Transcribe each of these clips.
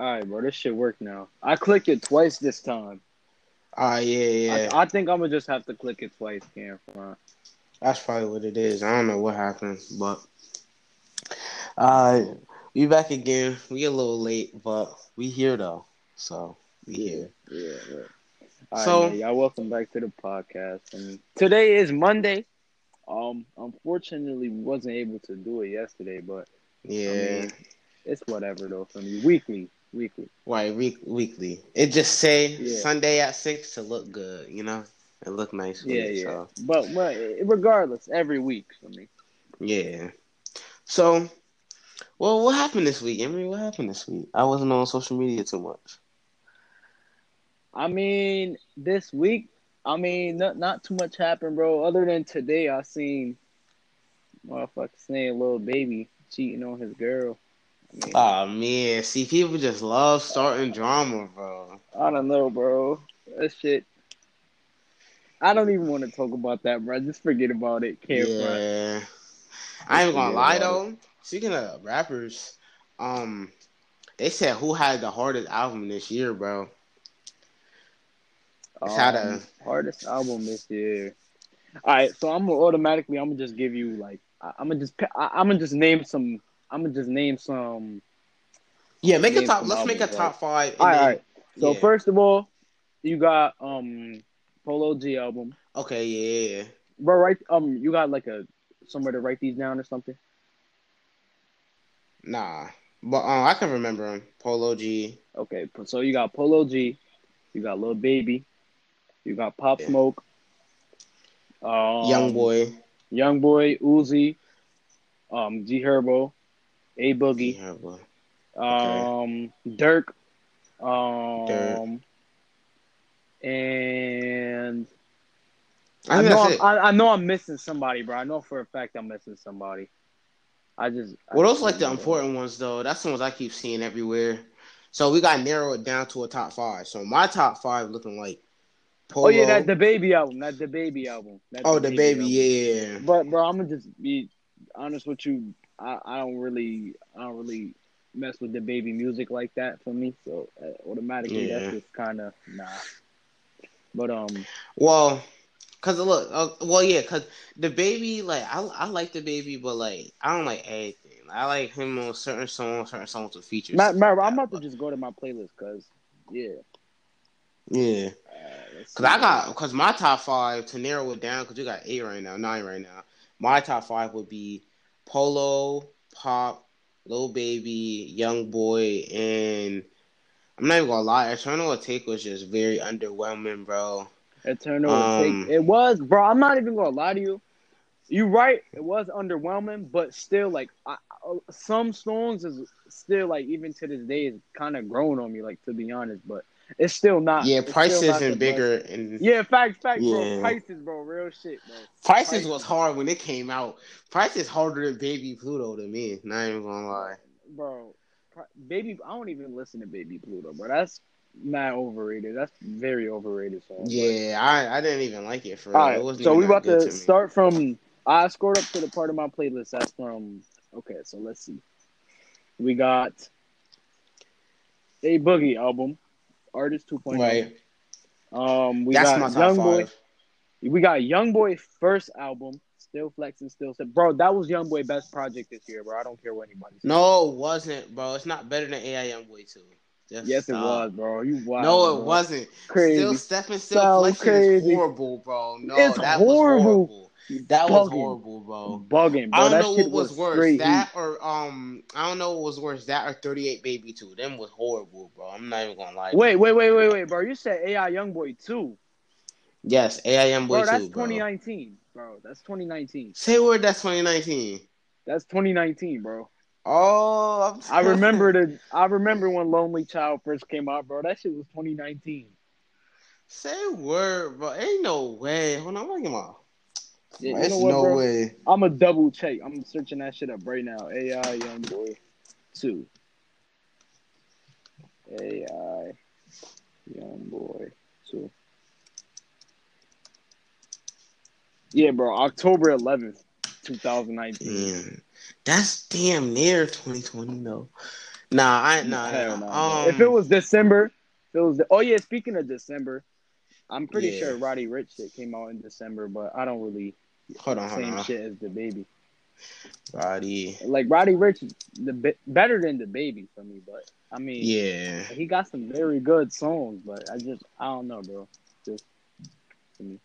All right, bro. This shit work now. I clicked it twice this time. Ah, yeah, yeah. I, I think I'm gonna just have to click it twice, Cam. That's probably what it is. I don't know what happened, but uh, we back again. We a little late, but we here though. So we here. Yeah. yeah. All So- right, man, y'all welcome back to the podcast. And today is Monday. Um, unfortunately, wasn't able to do it yesterday, but Yeah. I mean, it's whatever though for me. Weekly, weekly. Right, week, weekly. It just say Yeah. Sunday at six to look good, you know. It look nice. Yeah, yeah. So. But, but regardless, every week for me. Yeah. So, well, what happened this week, Emery? What happened this week? I wasn't on social media too much. I mean, this week, I mean, not not too much happened, bro. Other than today, I seen motherfucker saying a little baby cheating on his girl. Oh man, see, people just love starting drama, bro. I don't know, bro. That shit. I don't even want to talk about that, bro. Just forget about it. Can't yeah. I ain't gonna lie though. Speaking of rappers, um, they said who had the hardest album this year, bro. It's had a- Um, hardest album this year. All right, so I'm gonna automatically. I'm gonna just give you like. I'm gonna just. I, I'm gonna just name some. I'm gonna just name some. Yeah, make a top. Let's make a top five. All right, then- all right. So yeah. first of all, you got um Polo G album. okay, yeah, yeah. Bro, right? Um, you got like a somewhere to write these down or something. Nah, but um, I can remember him. Polo G. Okay, so you got Polo G, you got Lil Baby, you got Pop Yeah. Smoke, um, Young boy. Young Boy, Uzi, um, G Herbo, A Boogie, Yeah, boy. um, Durk, um, Durk. and I I know I'm. I, I know I'm missing somebody, bro. I know for a fact I'm missing somebody. I just I Well, those like the know. important ones though. That's the ones I keep seeing everywhere. So we got to narrow it down to a top five. So my top five looking like Polo. Oh yeah, that the baby album. That the baby album. That oh the baby, album. yeah. But bro, I'm gonna just be honest with you. I, I don't really I don't really mess with the baby music like that for me. So uh, automatically Yeah. that's just kind of nah. But um, Well, cause look, uh, well yeah, cause the baby like I I like the baby, but like I don't like everything. I like him on certain songs, certain songs with features. Matt, Matt, like I'm about to just go to my playlist because yeah. yeah. Uh, Cause I got, cause my top five to narrow it down, cause you got eight right now, nine right now. My top five would be Polo, Pop, Lil Baby, Young Boy, and I'm not even gonna lie, Eternal Take was just very underwhelming, bro. Eternal Um, Take. It was, bro. I'm not even gonna lie to you. You're right. It was underwhelming, but still, like I, some songs is still like even to this day is kind of growing on me. Like to be honest, but it's still not. yeah, prices and bigger and Yeah, facts, facts, bro. Prices, bro. Real shit, bro. prices was hard when it came out. Prices harder than Baby Pluto to me. Not even gonna lie. bro. Baby, I don't even listen to Baby Pluto, bro. That's not overrated. That's very overrated song. Yeah, I I didn't even like it for real. All It right, wasn't so we about to me. start from. I scored up to the part of my playlist that's from. Okay, so let's see. We got a Boogie album, Artist 2.0. Right, Um, we that's got Young Boy. five. We got Young Boy first album, Still Flexing, Still Set. Bro, that was Young Boy best project this year, bro. I don't care what anybody says. No, it wasn't, bro. It's not better than AI Young Boy too. Just Yes, it was, bro. You wild. no, it bro. wasn't. Crazy. Still stepping, still So flexing is horrible, bro. No, It's that horrible. was horrible. That was horrible, bro. Bugging, bro. I don't that know shit what was, worse, straight that or um, I don't know what was worse, that or Thirty Eight Baby Two. Them was horrible, bro. I'm not even gonna lie. Wait, wait, wait, wait, wait, bro. You said AI Young Boy too. Yes, AI Young Boy Bro, that's Two, bro. 2019, bro. That's 2019. Say word. That's 2019. That's 2019, bro. Oh, I'm I remember the. I remember when Lonely Child first came out, bro. That shit was 2019. Say word, bro. Ain't no way. Hold on, I'm gonna get my. Yeah, you know what, no bro? way. I'm a double check. I'm searching that shit up right now. AI Young Boy two. AI Young Boy two. Yeah, bro. October 11th, 2019. Damn. That's damn near 2020 though. Nah, I nah, nah. Um, if it was December, if it was. oh yeah, speaking of December, I'm pretty Yeah. sure Roddy Ricch shit came out in December, but I don't really hold on, hold same on. shit as the baby. Roddy. Like Roddy Ricch, the be- better than the baby for me, but I mean, Yeah. he got some very good songs, but I just I don't know, bro. Just to me.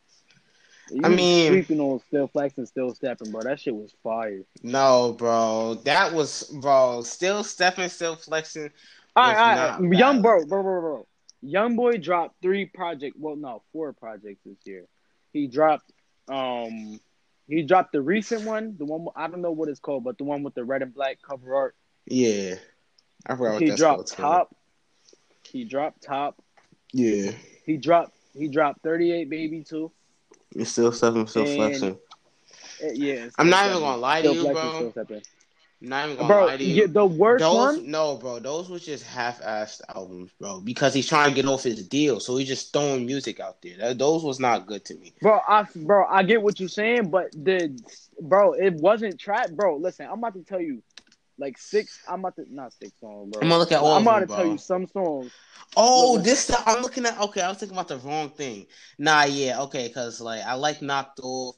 You I mean- sleeping on still flexing, still stepping, bro. That shit was fire. No, bro. That was bro. Still stepping, still flexing. All right, all right, young bro, bro, bro, bro. Young boy dropped three project. Well, no, four projects this year. He dropped, um, he dropped the recent one, the one I don't know what it's called, but the one with the red and black cover art. Yeah. I forgot what He that's dropped called, too. He dropped top. He dropped top. Yeah. He dropped. He dropped thirty eight baby too. It's still stepping, still And- flexing. Eh, Yeah, I'm not even gonna lie to Still you, bro. Not even gonna Bro, lie to you. the worst those one. no, bro. Those was just half-assed albums, bro. Because he's trying to get off his deal, so he's just throwing music out there. That, those was not good to me. Bro, I bro, I get what you're saying, but the bro, it wasn't trap, bro. Listen, I'm about to tell you, like six. I'm about to not six songs, bro. I'm gonna look at all I'm about them, to tell you some songs. Oh, Look, this stuff I'm looking at. Okay, I was thinking about the wrong thing. Nah, yeah, okay, because like I like knocked off,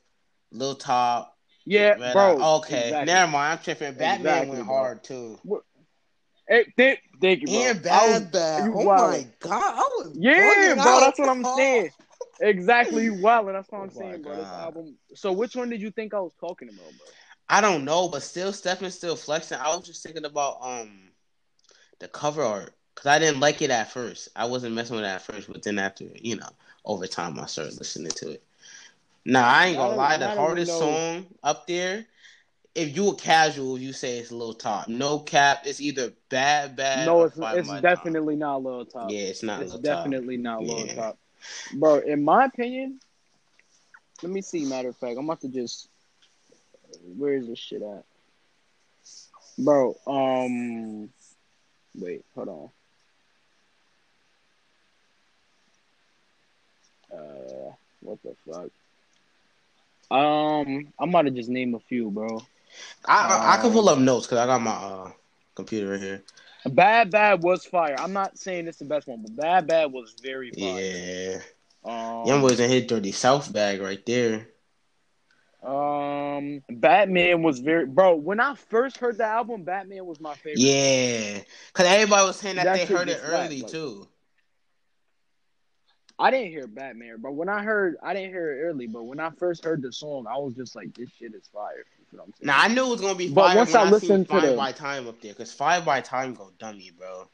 Lil Top. Yeah, Red bro. Eye. Okay, exactly. never mind. I'm tripping. Batman Exactly, went bro. hard too. Hey, thank, thank you, bro. And Bad Bad. Oh wild. my god, I was yeah, bro. out. That's what I'm saying. Exactly, you wild, that's what I'm Oh saying, bro. This album. So, which one did you think I was talking about, bro? I don't know, but still stepping, still flexing. I was just thinking about um the cover art because I didn't like it at first. I wasn't messing with it at first, but then after you know, over time, I started listening to it. Nah, I ain't gonna don't- lie. The hardest know. song up there, if you were casual, you say it's Lil Top. No cap, it's either bad, bad. no, it's it's definitely not Lil Top. Yeah, it's not it's Lil Top. definitely not Lil Yeah. Top, bro. In my opinion, let me see. Matter of fact, I'm about to just. Where is this shit at, bro? Um, wait, hold on. Uh, what the fuck? Um, I'm about to just name a few, bro. I I, I can Um, pull up notes because I got my uh computer right here. Bad Bad was fire. I'm not saying it's the best one, but Bad Bad was very fire. Yeah, Um, Young boys in hit dirty South bag right there. Um, Batman was very bro. When I first heard the album, Batman was my favorite. Yeah, because everybody was saying that, That they heard it early like- too. I didn't hear Batman, but when I heard, I didn't hear it early. But when I first heard the song, I was just like, "This shit is fire." You know what Now I knew it was gonna be But fire once when I I, listened seen to Five the- by Time up there, because Fine by Time go dummy, bro.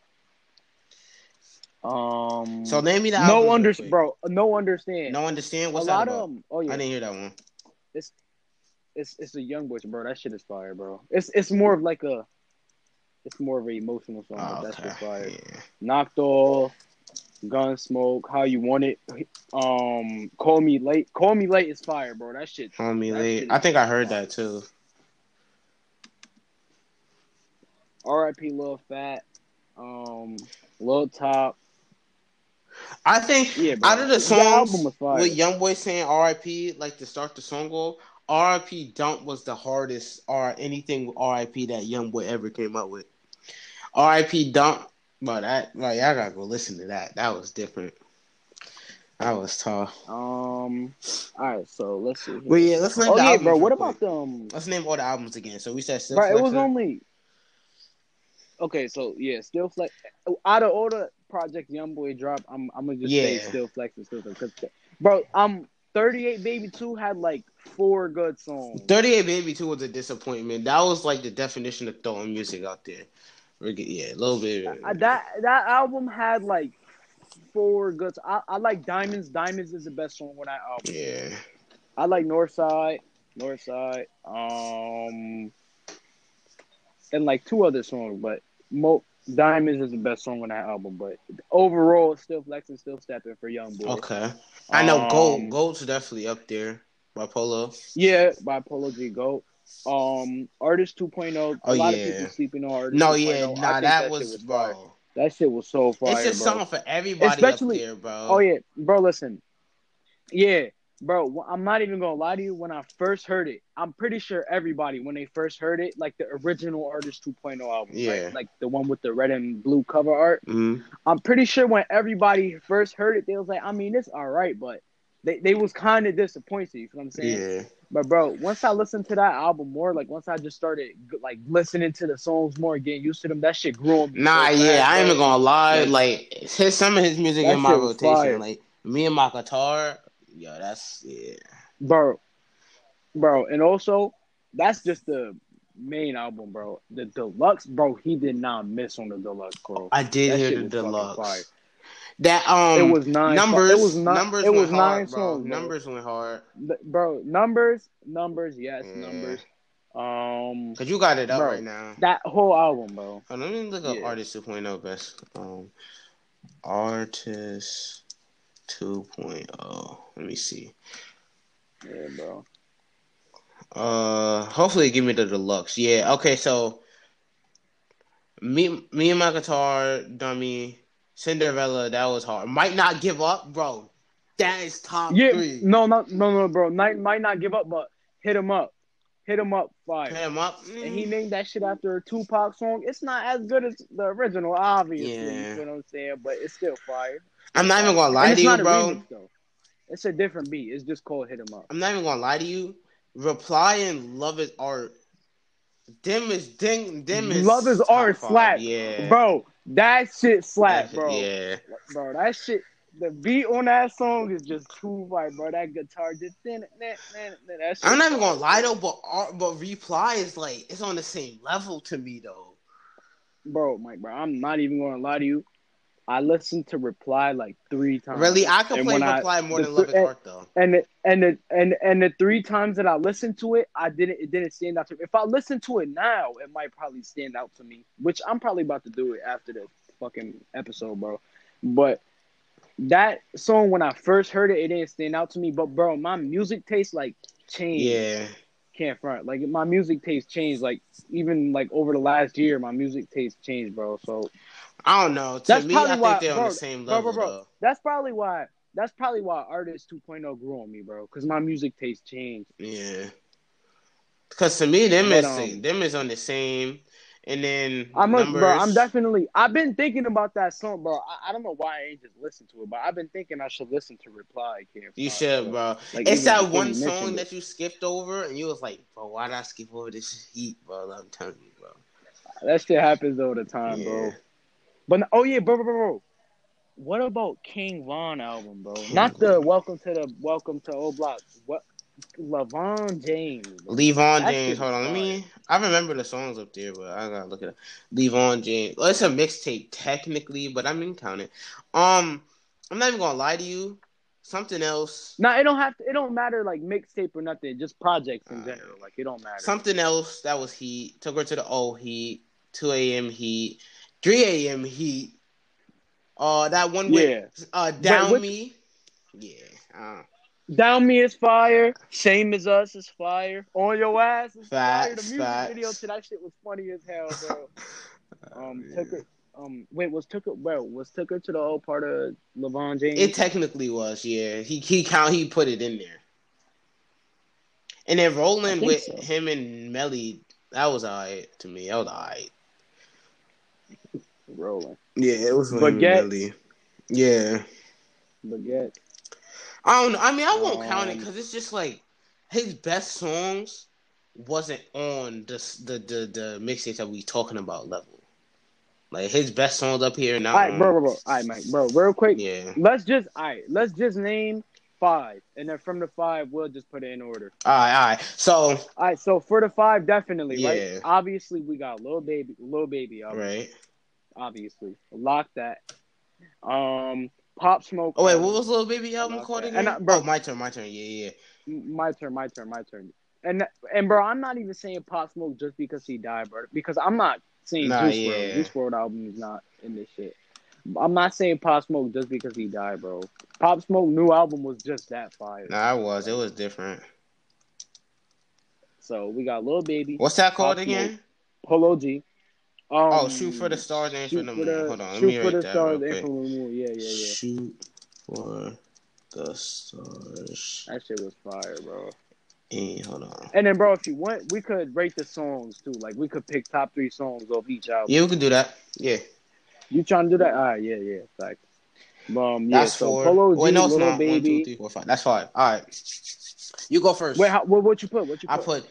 Um, So name me that. no real under, bro, no understand. No understand a what's lot that about? of them. Oh I didn't hear that one. it's it's it's a young boy, bro. That shit is fire, bro. It's it's more of like a, it's more of an emotional song. Oh, but that okay. shit's fire. Yeah. Knocked off, Gunsmoke, How You Want It, um, Call Me Late. Call Me Late is fire, bro. That shit. Call me late. I think I heard fire. that too. R.I.P. Lil Phat, um, Lil Top. I think Yeah, bro. out of the The album songs fire. with Young Boy saying R.I.P. like to start the song off, R.I.P. Dump was the hardest or anything R.I.P. that Young Boy ever came up with. R.I.P. Dump, but that right, I gotta go listen to that. That was different. That was tough. Um, all right, so let's see. here. Well, yeah, let's name oh the yeah, albums bro. What quick. about them? Let's name all the albums again. So we said Still Right, it was only. Okay, so yeah, still flex. Out of all the projects YoungBoy dropped, I'm I'm gonna just say still flex and still because, bro, I'm 38 Baby Two had like four good songs. 38 Baby 2 was a disappointment. That was like the definition of throwing music out there. We're Yeah, a little bit. That that album had like four good. I, I like Diamonds. Diamonds is the best song on that album. Yeah. I like Northside, Northside, um, and like two other songs, but Mo Diamonds is the best song on that album. But overall, still flexing, still stepping for Young Boy. Okay. I know Um, Gold. Gold's definitely up there by Polo. Yeah, by Polo G Goat. Um, Artist 2.0. A Oh, lot yeah. of people sleeping on Artist. No, 2.0. yeah, nah, that shit was, fire. bro. That shit was so fire, It's a bro. song for everybody Especially- there, bro. Oh yeah, bro. Listen, yeah, bro, I'm not even gonna lie to you. When I first heard it, I'm pretty sure everybody when they first heard it, like the original Artist 2.0 album, Yeah. right? like the one with the red and blue cover art. Mhm. I'm pretty sure when everybody first heard it, they was like, I mean, it's all right, but they, they was kind of disappointed. You know what I'm saying? Yeah. But bro, once I listened to that album more, like once I just started like listening to the songs more, getting used to them, that shit grew on me. Nah, so yeah, I ain't even gonna lie. Like- Like his some of his music That in my rotation. fire. Like me and my guitar, yo, that's yeah. bro, bro, and also that's just the main album, bro. The deluxe, bro, he did not miss on the deluxe, bro. I did That hear the deluxe. That um, It was nine. numbers. It was nine. numbers. It was hard, nine bro. songs, bro. Numbers went hard. Bro. Numbers, numbers, yes, Yeah. numbers. Um, Cause you got it up Bro. right now. that whole album, bro. On, let me look up Yeah. artist 2.0 best. Um, artist 2.0. Let me see. Yeah, bro. Uh, hopefully give me the deluxe. Yeah. Okay. So me, me and my guitar dummy, Cinderella. That was hard. Might not give up, bro. That is top Yeah, three. no, no, no, no, bro. Might might not give up, but hit him up, hit him up, fire. Hit him up. And he mm. named that shit after a Tupac song. It's not as good as the original, obviously. Yeah. You know what I'm saying? But it's still fire. I'm not even gonna lie to you, bro. remix. It's a different beat. It's just called Hit 'Em Up. I'm not even gonna lie to you. Reply and love is art. Dim is ding. Dim is Love is art slap. Yeah, Bro, that shit slap, bro. Yeah, Bro, that shit. The beat on that song is just too fire, bro. That guitar just that shit. I'm not even gonna lie though, but but reply is like it's on the same level to me though. bro, Mike, bro. I'm not even gonna lie to you. I listened to Reply like three times. Really, I And play when I- reply more than love is art though. and the, and the, and and the three times that I listened to it, I didn't. It didn't stand out to me. If I listen to it now, it might probably stand out to me. Which I'm probably about to do it after the fucking episode, bro. But that song, when I first heard it, it didn't stand out to me. But bro, my music taste like changed. Yeah, Can't front. Like my music taste changed. Like even like over the last year, my music taste changed, bro. So I don't know. To That's me, probably I think why- they're on bro, the same bro, level bro, bro. though. that's probably why. That's probably why Artist 2.0 grew on me, bro. Because my music taste changed. Yeah, because to me, them But, is um, them is on the same, and then I'm numbers. bro. I'm definitely. I've been thinking about that song, bro. I, I don't know why I ain't just listened to it, but I've been thinking I should listen to Reply. Can't You should, bro. like, it's that one song that you skipped over, and you was like, "Bro, why did I skip over this heat, bro?" I'm telling you, bro. That shit happens all the time, bro. But oh yeah, bro, bro, bro, bro. What about King Von album, bro? Not the Welcome to the Welcome to Old Block. What Levon James. Bro. Levon James. Hold on, let me. I remember the songs up there, but I gotta look at it. Levon James. Well, it's a mixtape technically, but I mean count it. Um, I'm not even gonna lie to you. Something else. No, it don't have to. It don't matter like mixtape or nothing. Just projects in Alright. general. Like it don't matter. Something else that was heat. Took her to the old heat. 2 a.m. heat. 3 a.m. heat. Uh, that one with Yeah. uh down which- me. Yeah. Uh, Down Me is fire. Same as Us is fire. On Your Ass is fire. The music facts. video to that shit was funny as hell, bro. Um, took her. Um, wait, was took her? Bro, was took her to the whole part of Levon James? It technically was, yeah. He he count he put it in there. And then rolling with so. him and Melly, that was alright to me. That was alright. Rolling. Yeah, it was with him and Baguette. Melly. Yeah. Baguette. I don't know. I mean, I won't count it Um, because it's just like his best songs wasn't on the the the, the mixtapes that we talking about level. Like his best songs up here now. All right, bro, bro, bro. All right, Mike, bro. Real quick, Yeah. let's just. All right, let's just name five, and then from the five, we'll just put it in order. All right, all right. So All right, so for the five, definitely, Yeah. right? Obviously, we got little baby, little baby, All right. right. Obviously, lock that. Um, Pop Smoke. Oh wait, what was little baby album Lock called that. again? And I- bro- oh, my turn, my turn. Yeah, yeah. My turn, my turn, my turn. And and bro, I'm not even saying Pop Smoke just because he died, bro. Because I'm not saying Nah, Juice yeah. WRLD. Juice WRLD album is not in this shit. I'm not saying Pop Smoke just because he died, bro. Pop Smoke new album was just that fire. Nah, I was. It was different. So we got Lil Baby, What's that called Pop again? Polo G. Um, oh, shoot for the stars, aim for shoot the for moon. Hold on, let me for write the that stars, real quick. for the moon. Yeah, yeah, yeah. Shoot for the stars. That shit was fire, bro. And hold on. And then, bro, if you want, we could rate the songs too. Like we could pick top three songs off each album. Yeah, we can do that. Yeah, You trying to do that? All right, yeah, yeah, fact. Um, yeah, that's so four. Polo G, Wait, no, it's not. Baby. One, two, three, four, five. That's five. All right. You go first. Wait, how, what, what you put? What you put? I put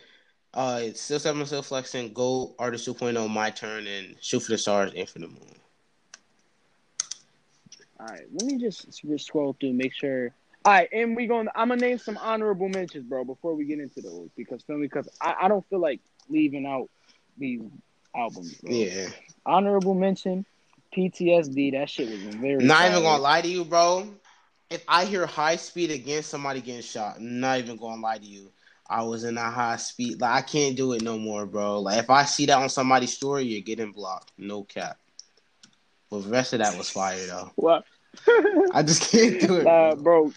uh it's still seven, still flexing, go artist 2.0, my turn, and shoot for the stars, and for the moon. All right, let me just scroll through, make sure. All right, and we going. I'm gonna name some honorable mentions, bro, before we get into those because feel because I, I don't feel like leaving out these albums. Bro. Yeah. Honorable mention, PTSD. That shit was very. Not even gonna lie to you, bro. If I hear high speed against somebody getting shot, I'm not even gonna lie to you. I was in a high speed. Like I can't do it no more, bro. Like if I see that on somebody's story, you're getting blocked. No cap. But the rest of that was fire though. What? I just can't do it. uh, bro. bro,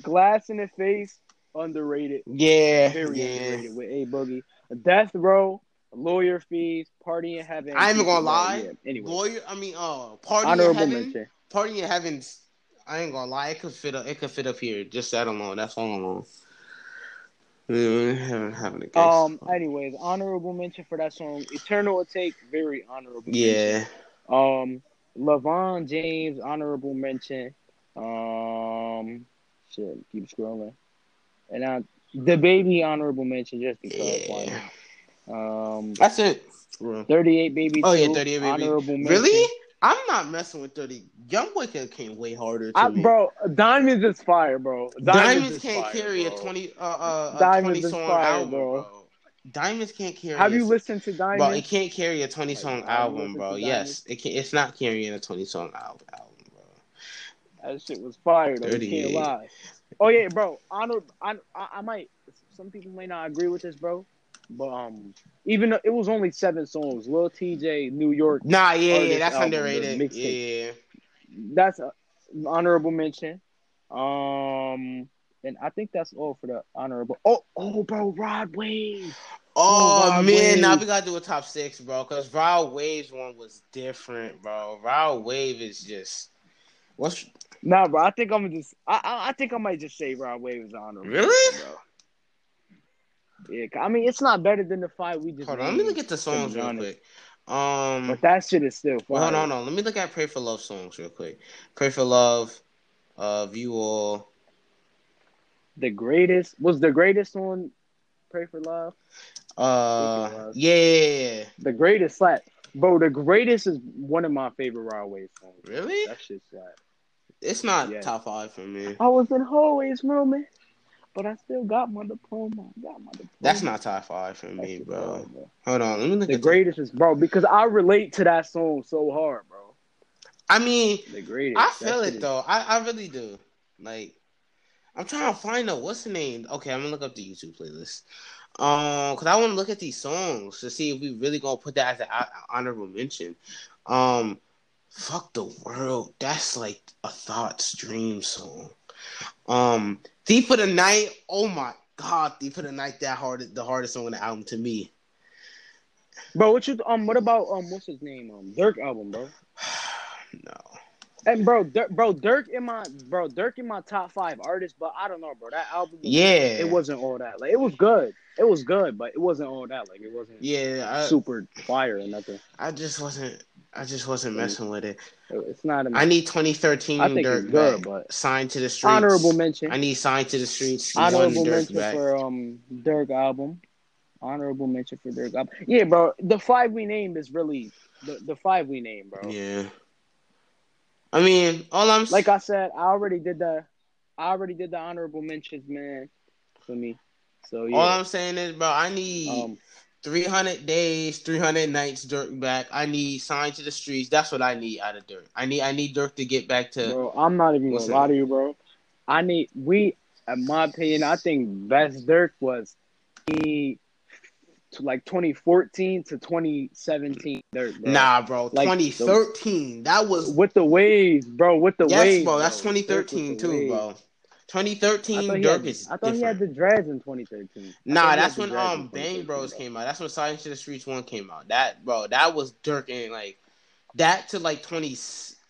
glass in the face, underrated. Yeah, Very yeah. underrated with A Boogie. Death Row, lawyer fees, party in heaven. I ain't even gonna lie. Yeah, anyway, Lawyer, I mean, uh, party in heaven. mention. Party in heaven's. I ain't gonna lie. It could fit. Up, it could fit up here. Just that alone. That's all alone. Heaven against. Um. Anyways, honorable mention for that song. Eternal Take, very honorable. yeah. Mention. Um. Levon James, honorable mention. Um. Shit, keep scrolling. And I, the baby, honorable mention just because. why Yeah. not? Um. That's it. 38 baby. Oh, yeah, 38 Baby. Honorable mention. Really? I'm not messing with 30. Young boy could came way harder to I, me. bro, Diamonds is fire, bro. Diamonds, is can't fire, carry bro. a 20 uh, uh a Diamonds 20 is song fire, album, bro. bro. Diamonds can't carry. Have a- you listened to Bro, Diamonds? it can't carry a 20 song Like, album, bro. Yes, it can. It's not carrying a 20 song album, album, bro. That shit was fire, though. Can't lie. Oh yeah, bro. Honor, I, I, I might. Some people may not agree with this, bro. But um, even though it was only seven songs, Lil Tjay, New York, Nah, yeah, yeah, that's album, underrated. Yeah, that's a honorable mention. Um, and I think that's all for the honorable. Oh, oh, bro, Rod Wave. Oh, Oh, man, now we gotta do a top six, bro. Cause Rod Wave's one was different, bro. Rod Wave is just what's Nah, bro. I think I'm just. I, I, I think I might just say Rod Wave is honorable. Really? bro. Yeah, I mean it's not better than the fight we just. hold on. Let me look at the songs real quick. Um, But that shit is still fire. well, on, on. Let me look at Pray for Love songs real quick. Pray for Love, uh, View All. The greatest was the greatest one. Pray for Love. Uh, Love. yeah, yeah, yeah. The greatest slap, bro. The greatest is one of my favorite Wave songs. Really? That shit slap. It's not Yeah. top five for me. I was in hallways rooming, but I still got my diploma. I got my diploma. That's not top five for me, bro. bro. Hold on, let me look The at greatest is bro because I relate to that song so hard, bro. I mean, The greatest. I feel shit it though. I, I really do. Like, I'm trying to find out what's the name. Okay, I'm gonna look up the YouTube playlist. Um, cause I want to look at these songs to see if we really gonna put that as an honorable mention. Um, fuck the world. That's like a thoughts dream song. Um, Thief of the Night. Oh my god, Thief of the Night. That hard, the hardest song on the album to me. Bro, what you um? What about um? What's his name? Um, Durk album, bro. no. And bro, Durk, bro, Durk in my bro, Durk in my top five artists, but I don't know, bro. That album, Yeah. it wasn't all that. Like, it was good. It was good, but it wasn't all that. Like, it wasn't Yeah, I, super fire or nothing. I just wasn't. I just wasn't messing with it. It- It's not. A, I need 2013 I think Durk it's good, back. but signed to the streets. honorable mention. I need signed to the streets. Honorable mention back. for um Durk album. Honorable mention for Durk album. Yeah, bro. The five we named is really the, the five we named, bro. Yeah. I mean, all I'm Like I said, I already did the I already did the honorable mentions, man, for me. So yeah. all I'm saying is, bro, I need um, 300 days, 300 nights Durk back. I need signed to the streets. That's what I need out of Durk. I need I need Durk to get back to. bro, I'm not even gonna lie to you, bro. I need we, in my opinion, I think best Durk was he to like 2014 to 2017 bro. Nah, bro. Like, 2013. That was with the waves, bro. With the yes, waves, bro. That's Durk 2013 too, waves. bro. 2013 thought, Durk is I thought he had the dreads in 2013. Nah, that's when um Bang Bros came out. That's when Silence to the Streets one came out. That bro, that was Durk and like that to like twenty.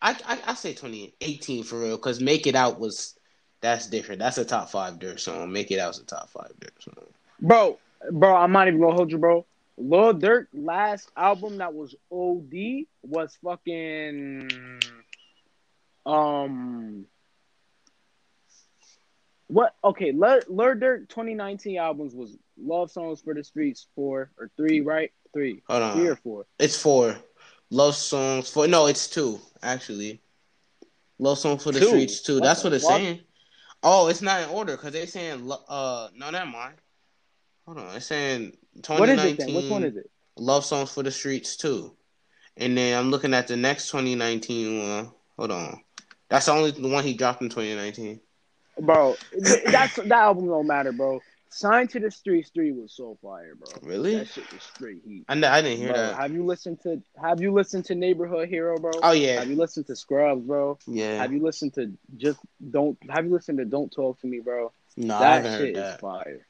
I I, I say twenty eighteen for real because Make It Out was That's different. That's a top five Durk song. Make it out as a top five Durk song. Bro, bro, I'm not even gonna hold you, bro. Lil Durk last album that was OD was fucking um what okay Lil, Lil Durk 2019 albums was Love Songs for the Streets four or three, right? Three. Hold on. Three or four. It's four. Love songs for no, it's two actually. Love Songs for the Two? streets too. What That's what it's saying. Oh, it's not in order because they're saying uh no, never mind. Hold on, it's saying 2019. What is 2019 it then? Which one is it? Love songs for the streets too, and then I'm looking at the next 2019 one. Hold on, that's the only one he dropped in 2019. Bro, th- that's that album don't matter, bro. Sign to the Streets 3 was so fire, bro. Really? That shit was straight heat. I, I didn't hear Bro, that. have you listened to have you listened to Neighborhood Hero, bro? Oh yeah, Have you listened to Scrubs, bro? yeah. Have you listened to just don't have you listened to Don't Talk to Me, bro? No, I that haven't heard shit is that. fire.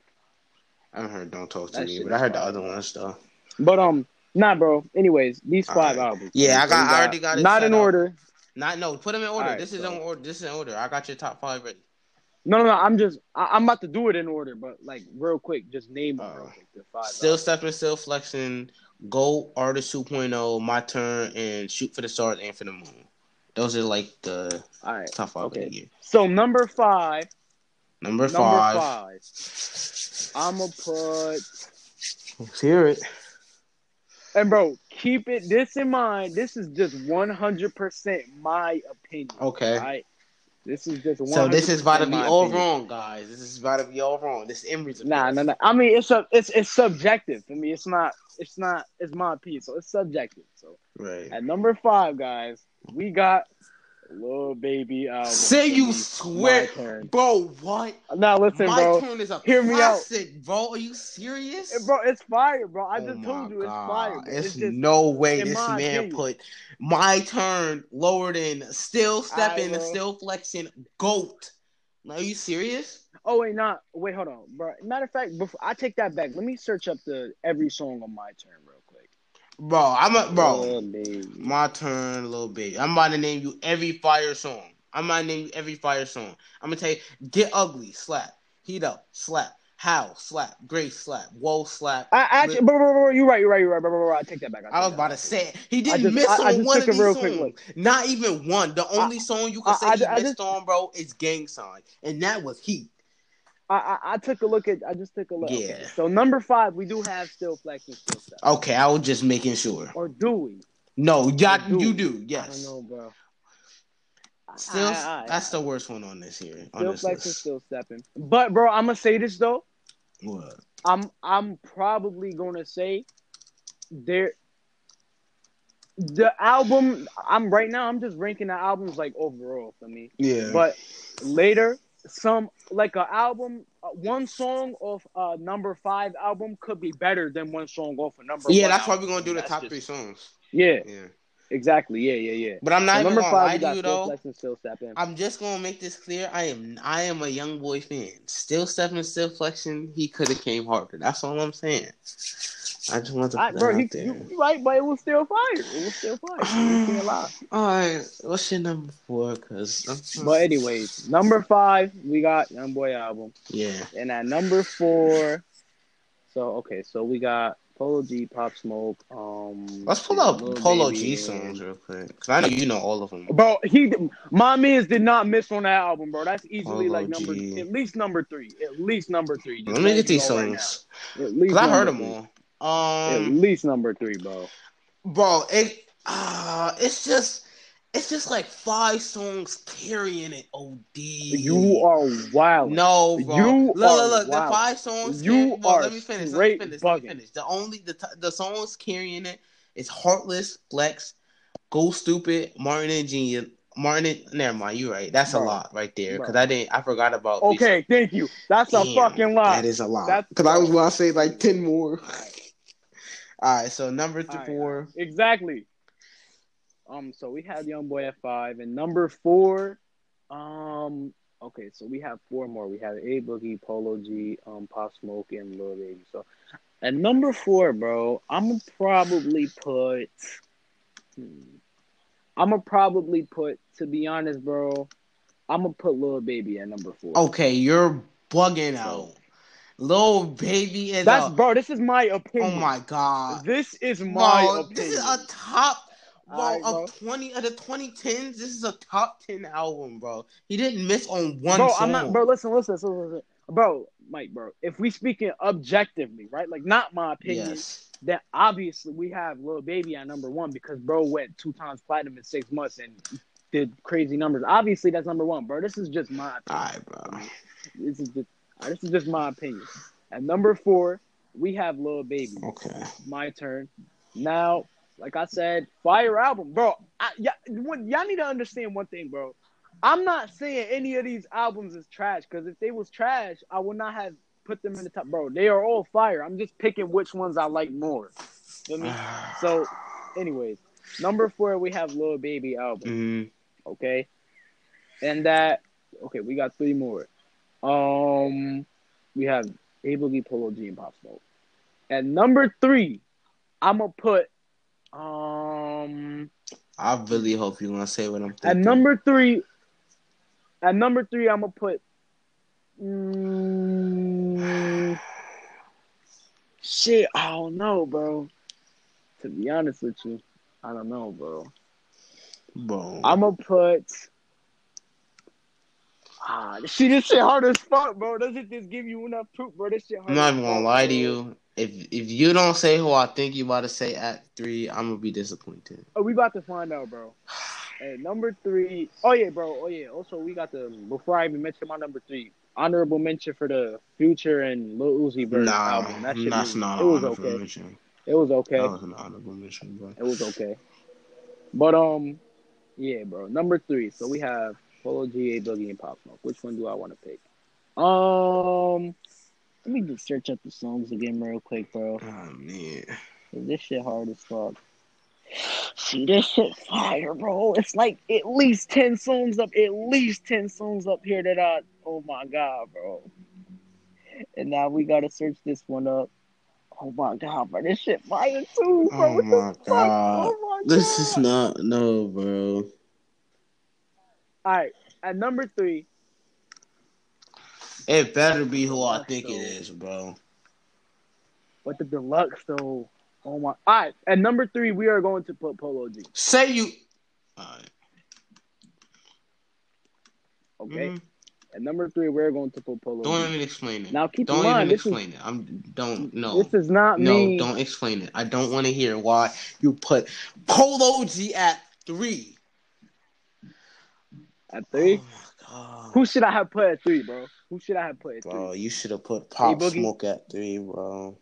I heard "Don't Talk to That Me," but I heard the other ones though. But um, nah, bro. Anyways, these five right. albums. Yeah, I got- I already got it Not in up. order. Not no, put them in order. Alright, this is so- in order. This is in order. I got your top five ready. No, no, no. I'm just I, I'm about to do it in order, but like real quick, just name them Uh, real quick. The five. Still albums. stepping, still flexing. Go artist 2.0, my turn, and shoot for the stars and for the moon. Those are like the All right. top five Okay. of the year. So number five. Number Number five. Five. I'ma put Let's hear it. and bro, keep it this in mind. This is just 100 percent my opinion. Okay. all Right. This is just 100 So this is about to be all opinion. wrong, guys. This is about to be all wrong. This Emery's Nah, nah, nah. I mean, it's a, it's it's subjective. I mean, it's not, it's not, it's my opinion, so it's subjective. So Right. at number five, guys, we got Lil Baby album. Say you swear, bro. What? Now listen, My bro. turn is a Hear me out. classic, bro. Are you serious? Bro, it's fire, bro. I Oh just told you it's God. fire. Bro. It's, It's, just no way this man opinion. put my turn lower than still stepping, bro. still flexing, goat. Are you serious? Oh wait, not wait. Hold on, bro. Matter of fact, before I take that back, let me search up the every song on my turn quick. Bro, I'm a bro. My turn, little bit. I'm about to name you every fire song. I'm about to name you every fire song. I'm gonna tell you, get ugly, slap. Heat up, slap. How, slap. Grace, slap. Whoa, slap. I actually, bro, bro, bro, you're right, you're right, you're right, bro, bro, bro, I take that back. take I was about to say it. he didn't just- miss I- I on just one of these songs. Not even one. The only song you can I- say I- he I missed just- on, bro, is Gang Sign, and that was Heat. I, I, I took a look at. I just took a look. Yeah. So number five, we do have still flexing, still step. Okay, I was just making sure. Or do we? No, yeah, do. you do. Yes. don't know, bro. Still, I- I- that's the worst one on this here. On Still flexing, still stepping. But bro, I'm gonna say this though. What? I'm I'm probably gonna say there the album I'm right now I'm just ranking the albums like overall for me. Yeah. But later some like a album uh, one song off a number 5 album could be better than one song off a number yeah, one that's why we're gonna do the That's top just- three songs. Yeah, Yeah. exactly. Yeah, yeah, yeah. But I'm not So even number gonna 5 lie we to you though. Still Stepping. I'm just gonna make this clear. I am I am a young boy fan. Still stepping, still flexing. He could have came harder. That's all I'm saying. I just want to I, put bro, that he, out there. you, you right, but it was still fire. It was still fire. You can't lie. all right, what's your number four? Cause But anyways, number five, we got Young Boy album, yeah, and at number four, so okay, so we got Polo G, Pop Smoke. Um, let's pull up Polo G songs real quick. Cause I know you know all of them. Bro, he, my man's did not miss on that album, bro. That's easily Polo like number, G. at least number three, at least number three. Just Let me get these know right songs. At least Cause I heard number them three. All. At Um, least number three, bro. bro, it uh, it's just it's just like five songs carrying it. Od. You are wild. No, bro. You look, are look, look. The five songs. You carry- well, are let me finish. Let me straight finish. Let me finish. The only the the songs carrying it is "Heartless," "Flex," "Go Stupid," "Martin and Genius." Martin, and, never mind. You're right. That's a lot right there. Because I didn't. I forgot about. Okay, thank you. That's a fucking lot. That is a lot. Because I was going to say like ten more. All right. So number All right, four. Exactly. Um, so we have Young Boy at five, and number four, um, okay, so we have four more. We have A Boogie, Polo G, um, Pop Smoke, and Lil Baby. So at number four, bro, I'm gonna probably put. Hmm, I'm gonna probably put. To be honest, bro, I'm gonna put Lil Baby at number four. Okay, you're bugging out. Lil Baby is That's a, bro. This is my opinion. oh my god. This is my Bro, opinion. this is a top bro, Alright, bro. of twenty of the twenty tens. This is a top ten album, bro. He didn't miss on one bro, song. I'm not, bro. Listen, listen, listen, listen, bro, Mike, bro. If we speaking objectively, right, like not my opinion, Yes. then obviously we have Little Baby at number one because bro went two times platinum in six months and did crazy numbers. Obviously, that's number one, bro. This is just my opinion. Alright, bro. This is just uh, this is just my opinion. At number four, we have Lil Baby. Okay. My turn. Now, like I said, fire album, bro. I, y- y'all need to understand one thing, bro. I'm not saying any of these albums is trash because if they was trash, I would not have put them in the top, bro. They are all fire. I'm just picking which ones I like more. Feel me? So, anyways, number four, we have Lil Baby album. Mhm. Okay, and that okay, we got three more. Um, we have A Boogie, Polo G, and Pop Smoke. At number three, I'm gonna put um I really hope you're gonna say what I'm thinking. at number three. At number three, I'm gonna put. Mm, shit, I don't know, bro. To be honest with you, I don't know, bro. bro. I'm gonna put. Ah, see, this shit hard as fuck, bro. Doesn't this give you enough proof, bro? This shit hard I'm not even gonna lie to you. If if you don't say who I think you about to say at three, I'm gonna be disappointed. Oh, we about to find out, bro. Hey, number three. Oh yeah, bro. Oh yeah. Also, we got the before I even mention my number three, honorable mention for the Future and Lil Uzi Vert Nah, album. That shit that's was, not it was okay. mention. It was okay. That was an honorable mention, bro. It was okay. But um, yeah, bro. Number three. So we have Polo G, A Boogie, and Pop Smoke. Which one do I want to pick? Um, let me just search up the songs again real quick, bro. Oh man. This shit hard as fuck. See, this shit fire, bro. It's like at least ten songs up, at least ten songs up here that I. Oh my god, bro. And now we gotta search this one up. Oh my god, bro, this shit fire too, bro. Oh What the my fuck? god. Oh my This is not no, bro. All right, at number three, It better be who I think it So- is, bro. but the deluxe though. Oh my! All right, at number three, we are going to put Polo G. Say you. Alright. Okay, Mhm. at number three, we're going to put Polo Don't G. even explain it. Now keep don't in mind, even this is it. I'm don't no. this is not me. no, me. don't explain it. I don't want to hear why you put Polo G at three. At oh three. my god. who should I have put at three, bro? Who should I have put at three? Bro, you should have put Pop Boogie? Smoke at three, bro.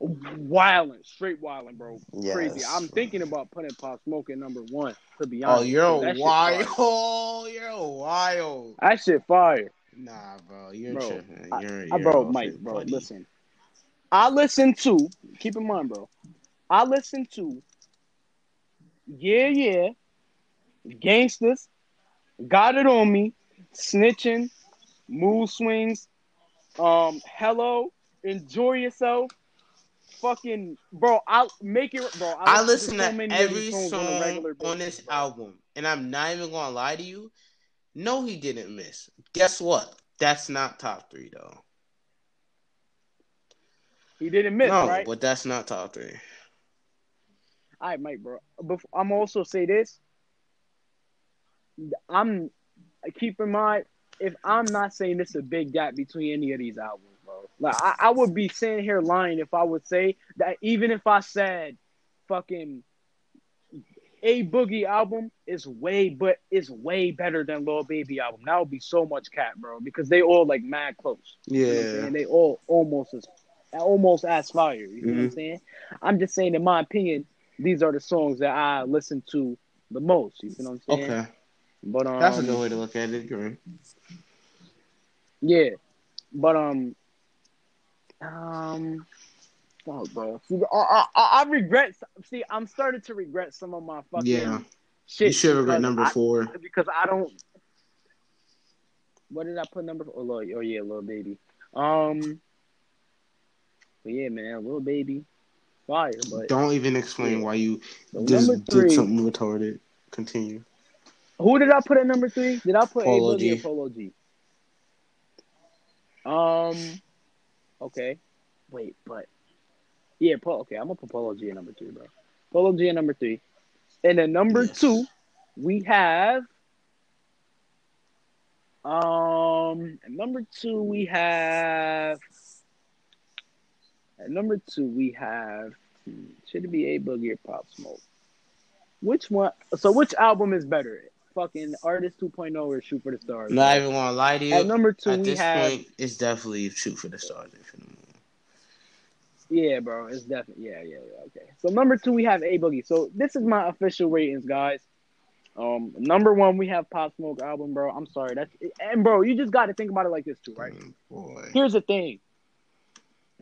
Wilding, straight wilding, bro. Crazy. I'm bro. thinking about putting Pop Smoke at number one. To be Oh, honest, you're a wild. fire. Oh, you're wild. That shit fire, Nah, bro, you're Bro, tripping. I- You're, I, you're bro. Mike, bro. buddy. Listen, I listen to. Keep in mind, bro. I listen to. Yeah, yeah. Gangsters, got it on me. Snitching, mood swings. Um, hello, enjoy yourself. Fucking bro, I'll make it, bro. I listen listen so to many of every song on on, this album, and I'm not even gonna lie to you. No, he didn't miss. Guess what? That's not top three, though. He didn't miss, no, right? but that's not top three. All right, Mike, bro. But I'm also say this. I'm keep in mind if I'm not saying this is a big gap between any of these albums, bro. Like I, I would be sitting here lying if I would say that even if I said fucking a boogie album is way but is way better than Lil Baby album. That would be so much cat, bro, because they all like mad close. You know Yeah. saying? They all almost as almost as fire. You know what I'm Mhm. saying? I'm just saying, in my opinion, these are the songs that I listen to the most. You know what I'm saying? Okay, But um, that's a good way to look at it. Agree. yeah. But um, um, fuck, bro. See, I, I, I regret. See, I'm starting to regret some of my fucking Yeah, shit. you should regret number I- four. because I don't. What did I put number? Oh, Lord, oh yeah, little baby. Um, but yeah, man, little baby, fire. But Don't even explain Yeah. why you so just did something retarded. Continue. Who did I put at number three? Did I put Polo A Boogie G. or Polo G? Um. Okay. Wait, but yeah, Polo. Okay, I'm gonna put Polo G at number three, bro. Polo G at number three, and then number Yes. two, we have. Um, at number two we have. At number two we have. hmm, Should it be A Boogie or Pop Smoke? Which one? So which album is better? Fucking Artist 2.0 or Shoot for the Stars? Not even gonna lie to you. At number two At we this have. point, it's definitely shoot for the stars. Yeah, bro, it's definitely yeah, yeah, yeah. Okay, so number two we have A Boogie. So this is my official ratings, guys. Um, number one we have Pop Smoke album, bro. I'm sorry, that's and bro, you just got to think about it like this too, right? Boy. Here's the thing,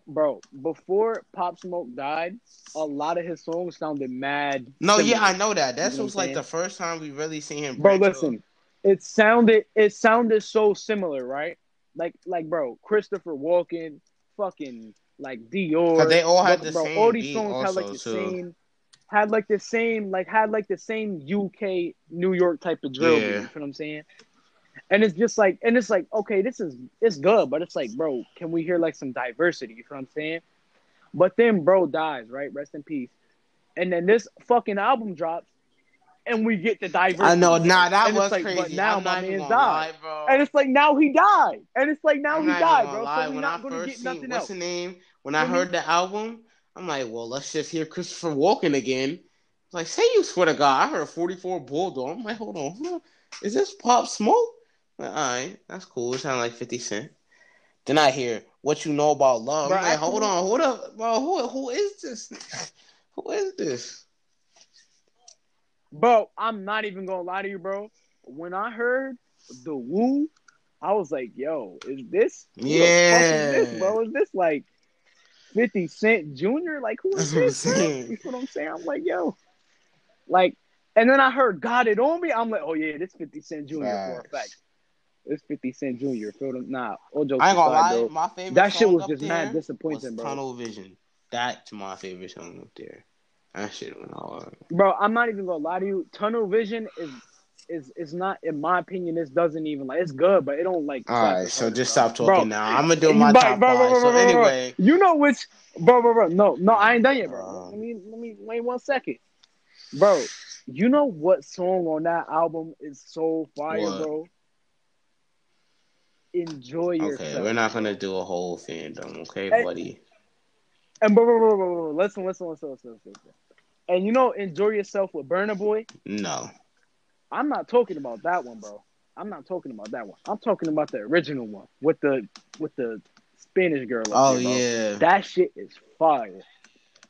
bro. Before Pop Smoke died, a lot of his songs sounded mad. No, similar. yeah, I know that. That You know was like the first time we really seen him. bro. Listen, out. it sounded it sounded so similar, right? Like like bro, Christopher Walken, fucking like Dior. they all had bro, the bro, same all these songs had like the too. same had like the same like had like the same UK New York type of drill beat, Yeah. you know what I'm saying? And it's just like and it's like, okay, this is it's good, but it's like, bro, can we hear like some diversity? You know what I'm saying? But then bro dies, right? Rest in peace. And then this fucking album drops and we get the diversity. I know. Nah, that And was like, crazy. But now I'm my man's died. lie, bro. And it's like now he died. And it's like now I'm he died, bro. lie. So we're when not I gonna get seen nothing what's else. the name, when I heard the album, I'm like, well, let's just hear Christopher Walken again. Like, say you swear to God, I heard 44 Bulldog. I'm like, hold on, hold on. is this Pop Smoke? Like, all right, that's cool. It sounded like 50 Cent. Then I hear what you know about love. Bro, I'm like, hold on, hold up, bro. Who who is this? Who is this? Bro, I'm not even gonna lie to you, bro. When I heard the woo, I was like, yo, is this who the fuck Yeah. is this, bro? Is this like 50 Cent Jr.? Like who is That's what I'm this? You know what I'm saying? I'm like, yo. Like, and then I heard Got It On Me. I'm like, oh yeah, this 50 Cent Jr. for a fact. It's 50 Cent Jr. Feel them? Nah, all jokes I ain't gonna aside, lie, though. my favorite That shit was just mad disappointing, bro. Tunnel Vision. That's my favorite song up there. That shit went hard. Bro, I'm not even gonna lie to you. Tunnel Vision is is is not, in my opinion. This doesn't even like it's good, but it don't like. All right, so just stop talking Bro, now. I'm gonna do my Bro, top bro, bro, five. bro, So anyway, you know which, bro, bro, bro. No, no, I ain't done yet, bro. Let me let me wait one second, bro. You know what song on that album is so fire, What? bro? Enjoy yourself. okay, we're not gonna do a whole fandom, okay, Hey. buddy? And bro, bro, bro, bro, bro, listen, listen, listen, listen, listen. And you know, enjoy yourself with Burna Boy. No. I'm not talking about that one, bro. I'm not talking about that one. I'm talking about the original one with the with the Spanish girl. Oh there, yeah, that shit is fire.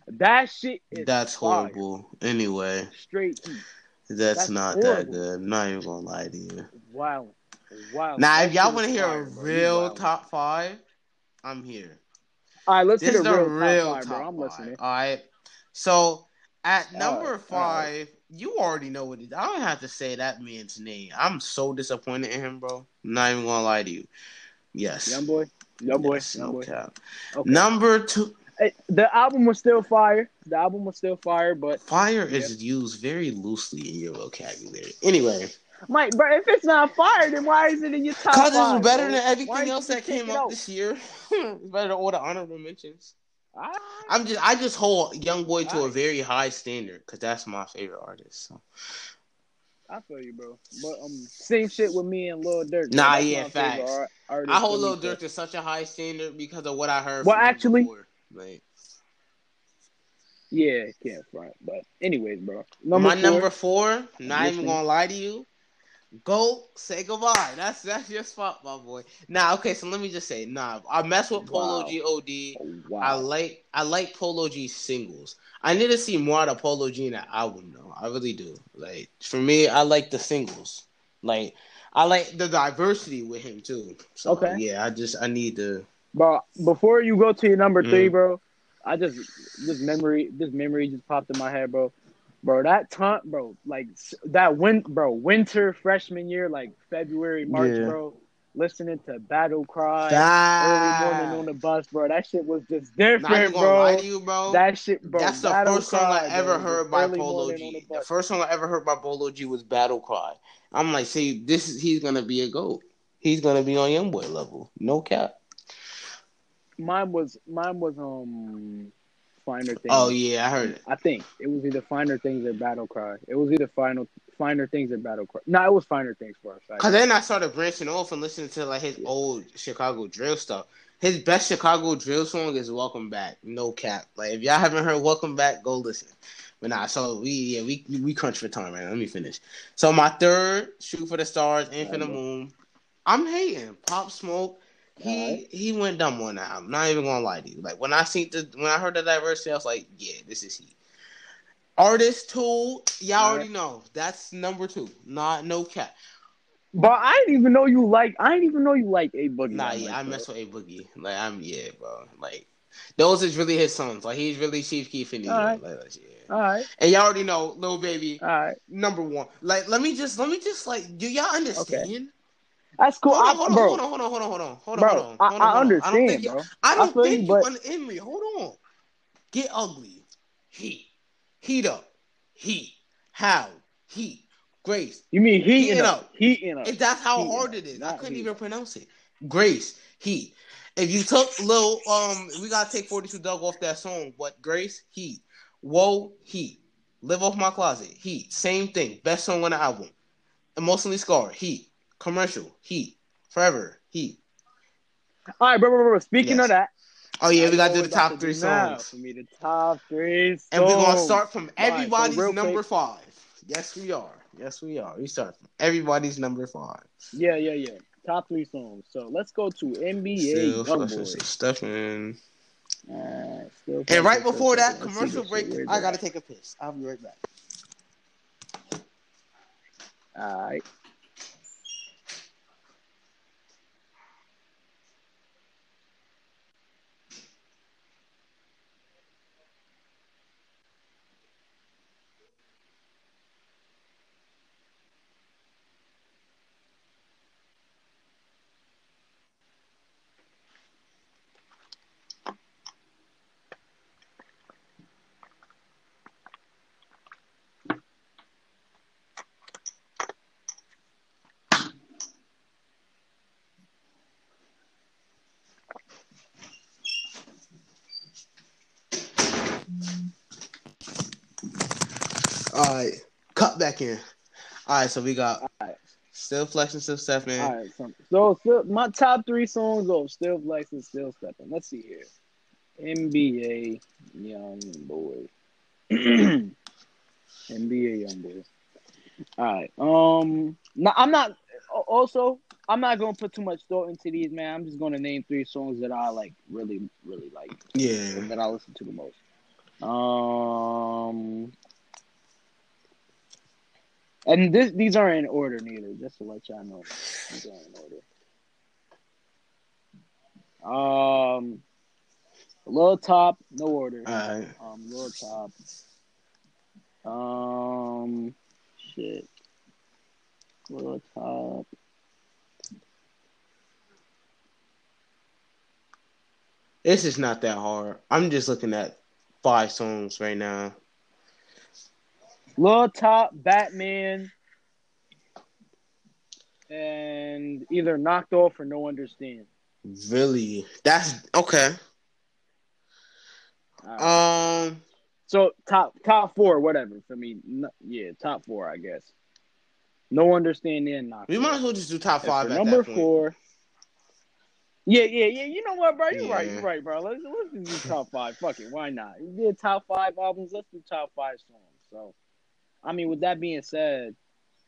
That shit is that's fire. horrible. Anyway, Straight heat. that's, That's not that good. I'm not even gonna lie to you. Wow. Wow. Now, if y'all want to hear fire, a real wildin'. top five, I'm here. All right, let's This hit a the real, real top five, top bro. I'm five. listening. All right. So at number right, all five, you already know what it is. I don't have to say that man's name. I'm so disappointed in him, bro. I'm not even gonna lie to you. Yes. Young boy. Young boy. Yes, Young no boy. cap. Okay. Number two, Hey, the album was still fire. The album was still fire, but fire is used very loosely in your vocabulary. Anyway, Mike, bro, if it's not fire, then why is it in your top because five? it's better bro? than everything else that came out out? this year. it's better than all the honorable mentions. All right. I'm just, I just hold Young Boy to a very high standard because that's my favorite artist. So. I feel you, bro. But um, same shit with me and Lil Durk. Nah, That's yeah, facts. art- I hold Lil Durk to such a high standard because of what I heard. Well, from him actually- before. like Yeah, can't front. But anyways, bro. Number my four, number four, not even gonna lie to you, go say goodbye. That's that's your spot, my boy. Nah, okay, so let me just say, nah, I mess with Polo Wow. G OD. Oh, I like I like Polo G singles. I need to see more out of Polo G in that album though. I really do. Like for me, I like the singles. Like I like the diversity with him too. So Okay. yeah, I just I need to Bro, before you go to your number Mm. three, bro, I just this memory this memory just popped in my head, bro. Bro, that time, bro, like that win, bro, winter freshman year, like February, March, Yeah. bro. listening to Battle Cry That, early morning on the bus, bro. That shit was just different, bro. you, bro. That shit, bro. That's the Battle first song Cry, I ever bro, heard by Polo G. the The first song I ever heard by Polo G was Battle Cry. I'm like, see, this is he's gonna be a goat. He's gonna be on YoungBoy level. No cap. Mine was mine was um finer things. Oh yeah, I heard it. I think it was either finer things or battle cry. It was either final finer things or battle cry. No, it was finer things for us. I Cause then I started branching off and listening to like his old Chicago drill stuff. His best Chicago drill song is "Welcome Back." No cap. Like if y'all haven't heard "Welcome Back," go listen. But nah, so we yeah we we crunch for time, man. Let me finish. So my third, "Shoot for the Stars," "Aim for the Moon." I'm hating Pop Smoke. He he went dumb on that. I'm not even gonna lie to you. Like when I seen the when I heard the diversity, I was like, yeah, this is he. Artist two, y'all already know. That's number two. Not no cat. But I didn't even know you like. I didn't even know you like a boogie. Nah, yeah, much, I mess with A Boogie. Like I'm yeah, bro. Like those is really his sons. Like he's really Chief Keef in the Alright. like, like, yeah. All right, And y'all already know, little baby, all right, number one. Like let me just let me just like do y'all understand? That's cool, Hold I, on, hold on, bro. hold on, hold on, hold on, hold on, hold on, bro, hold on. I, hold on, I on. understand, I don't think, bro. I don't feel think you, you, but- un- in me. Hold on. Get ugly. Heat. Heat up. Heat. How? Heat. Grace. You mean heating Heating up? up. Heating up. If that's how Heat. hard it is, I couldn't heat. even pronounce it. Grace, heat. If you took little, um, we gotta take Forty Two Dugg off that song. But Grace, heat. Whoa, heat. Live off my closet, heat. Same thing. Best song on the album. Emotionally scarred, heat. Commercial, heat. Forever, heat. All right, bro, bro, bro. Speaking Yes. of that, Oh yeah, I we gotta do the what we're about top three songs, For me, the top three. and we're gonna start from Alright, so everybody's number quick- five. Yes, we are. Yes, we are. We start from everybody's number five. Yeah, yeah, yeah. Top three songs. So let's go to NBA YoungBoy. Stefan. And right before that commercial break, shit. I gotta take a piss. I'll be right back. Alright. All right, cut back in. All right, so we got Alright. still flexing, still stepping. All right, so, so, so my top three songs of Still Flexing, Still Stepping. Let's see here. NBA Young Boy. NBA Young Boy. All right. Um. No, I'm not. Also, I'm not gonna put too much thought into these, man. I'm just gonna name three songs that I like, really, really like, Yeah, that I listen to the most. Um. And this, these aren't in order neither, just to let y'all know. These aren't in order. Um, Lil Top, no order. all right. Um, Lil Top. Um, shit. Lil Top. This is not that hard. I'm just looking at five songs right now. Lil Top, Batman, and either Knocked Off or No Understand. Really, that's okay. Alright. Um, So top top four, whatever for me. No, yeah, top four, I guess. No understanding and knock. we might as well just do top five number four. Yeah, yeah, yeah. You know what, bro? You're right. You're right, bro. Let's let's do top five. Fuck it. Why not? Did top five albums. Let's do top five songs. So, I mean, with that being said,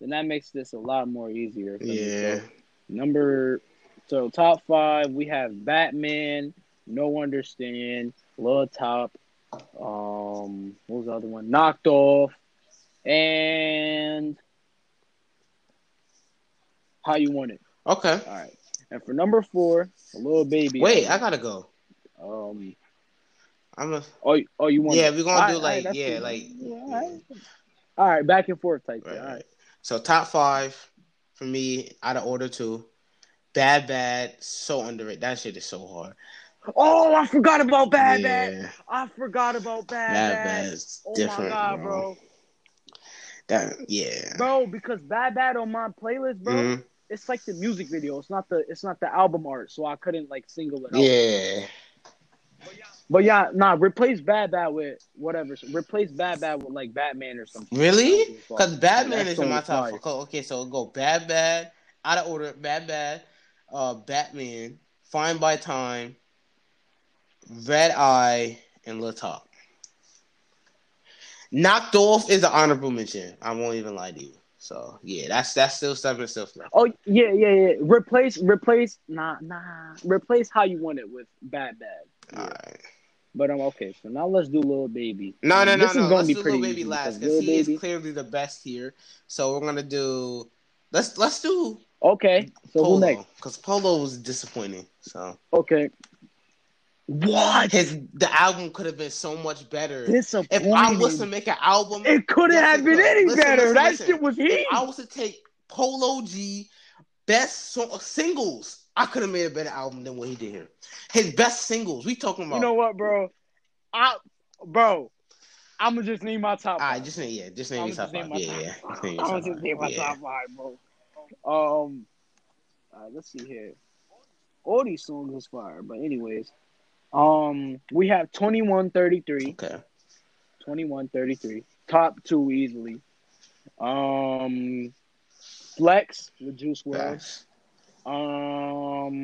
then that makes this a lot more easier. Yeah, So, number. So top five, we have Batman, No Understand, Lil Top, um, what was the other one? Knocked Off, and How You Want It. okay. All right. And for number four, a little baby. Wait, I gotta go. um. I'm a Oh, you- oh, you want? Yeah, we're gonna do, right, like, right, yeah, cool. like- Yeah, all right. All right, back and forth type. right, thing. All right. So top five for me out of order two. Bad Bad, so underrated. That shit is so hard. Oh, I forgot about Bad yeah, Bad. I forgot about Bad Bad Bad. Bad is Oh different, my god, bro. bro. That yeah. Bro, because Bad Bad on my playlist, bro, Mhm. it's like the music video. It's not the it's not the album art, so I couldn't like single it out. Yeah. But yeah, nah, replace Bad Bad with whatever. Replace Bad Bad with like Batman or something. Really? Because Batman is in my top. fire. four. Okay, so go Bad Bad, out of order. Bad Bad, uh, Batman, Fine by Time, Red Eye, and Lil Top. Knocked off is an honorable mention. I won't even lie to you. So yeah, that's that's still seven stuff left. Oh yeah, yeah, yeah. Replace, replace, nah, nah. Replace how you want it with Bad Bad. Yeah. All right. But I'm okay. So now let's do Little Baby. No, um, no, no, this no. is gonna Let's be do pretty Baby last because he Baby. is clearly the best here. So we're gonna do. Let's let's do Okay, so who Polo next? because Polo was disappointing. So Okay. What? his the album could have been so much better. If I was to make an album, it couldn't have been any Listen, better. listen, that listen. shit was heat. if I was to take Polo G best so- singles, I could have made a better album than what he did here. His best singles, we talking about. You know what, bro? I, bro, I'm gonna just name my top. all right, just name yeah, just name your top five. Yeah, yeah, five. just name your I'm gonna just name my top five, bro. Um, all right, let's see here. All these songs is fire, but anyways, um, we have 2133, Okay. 2133, top two easily. Um, Flex with Juice. Facts. Um,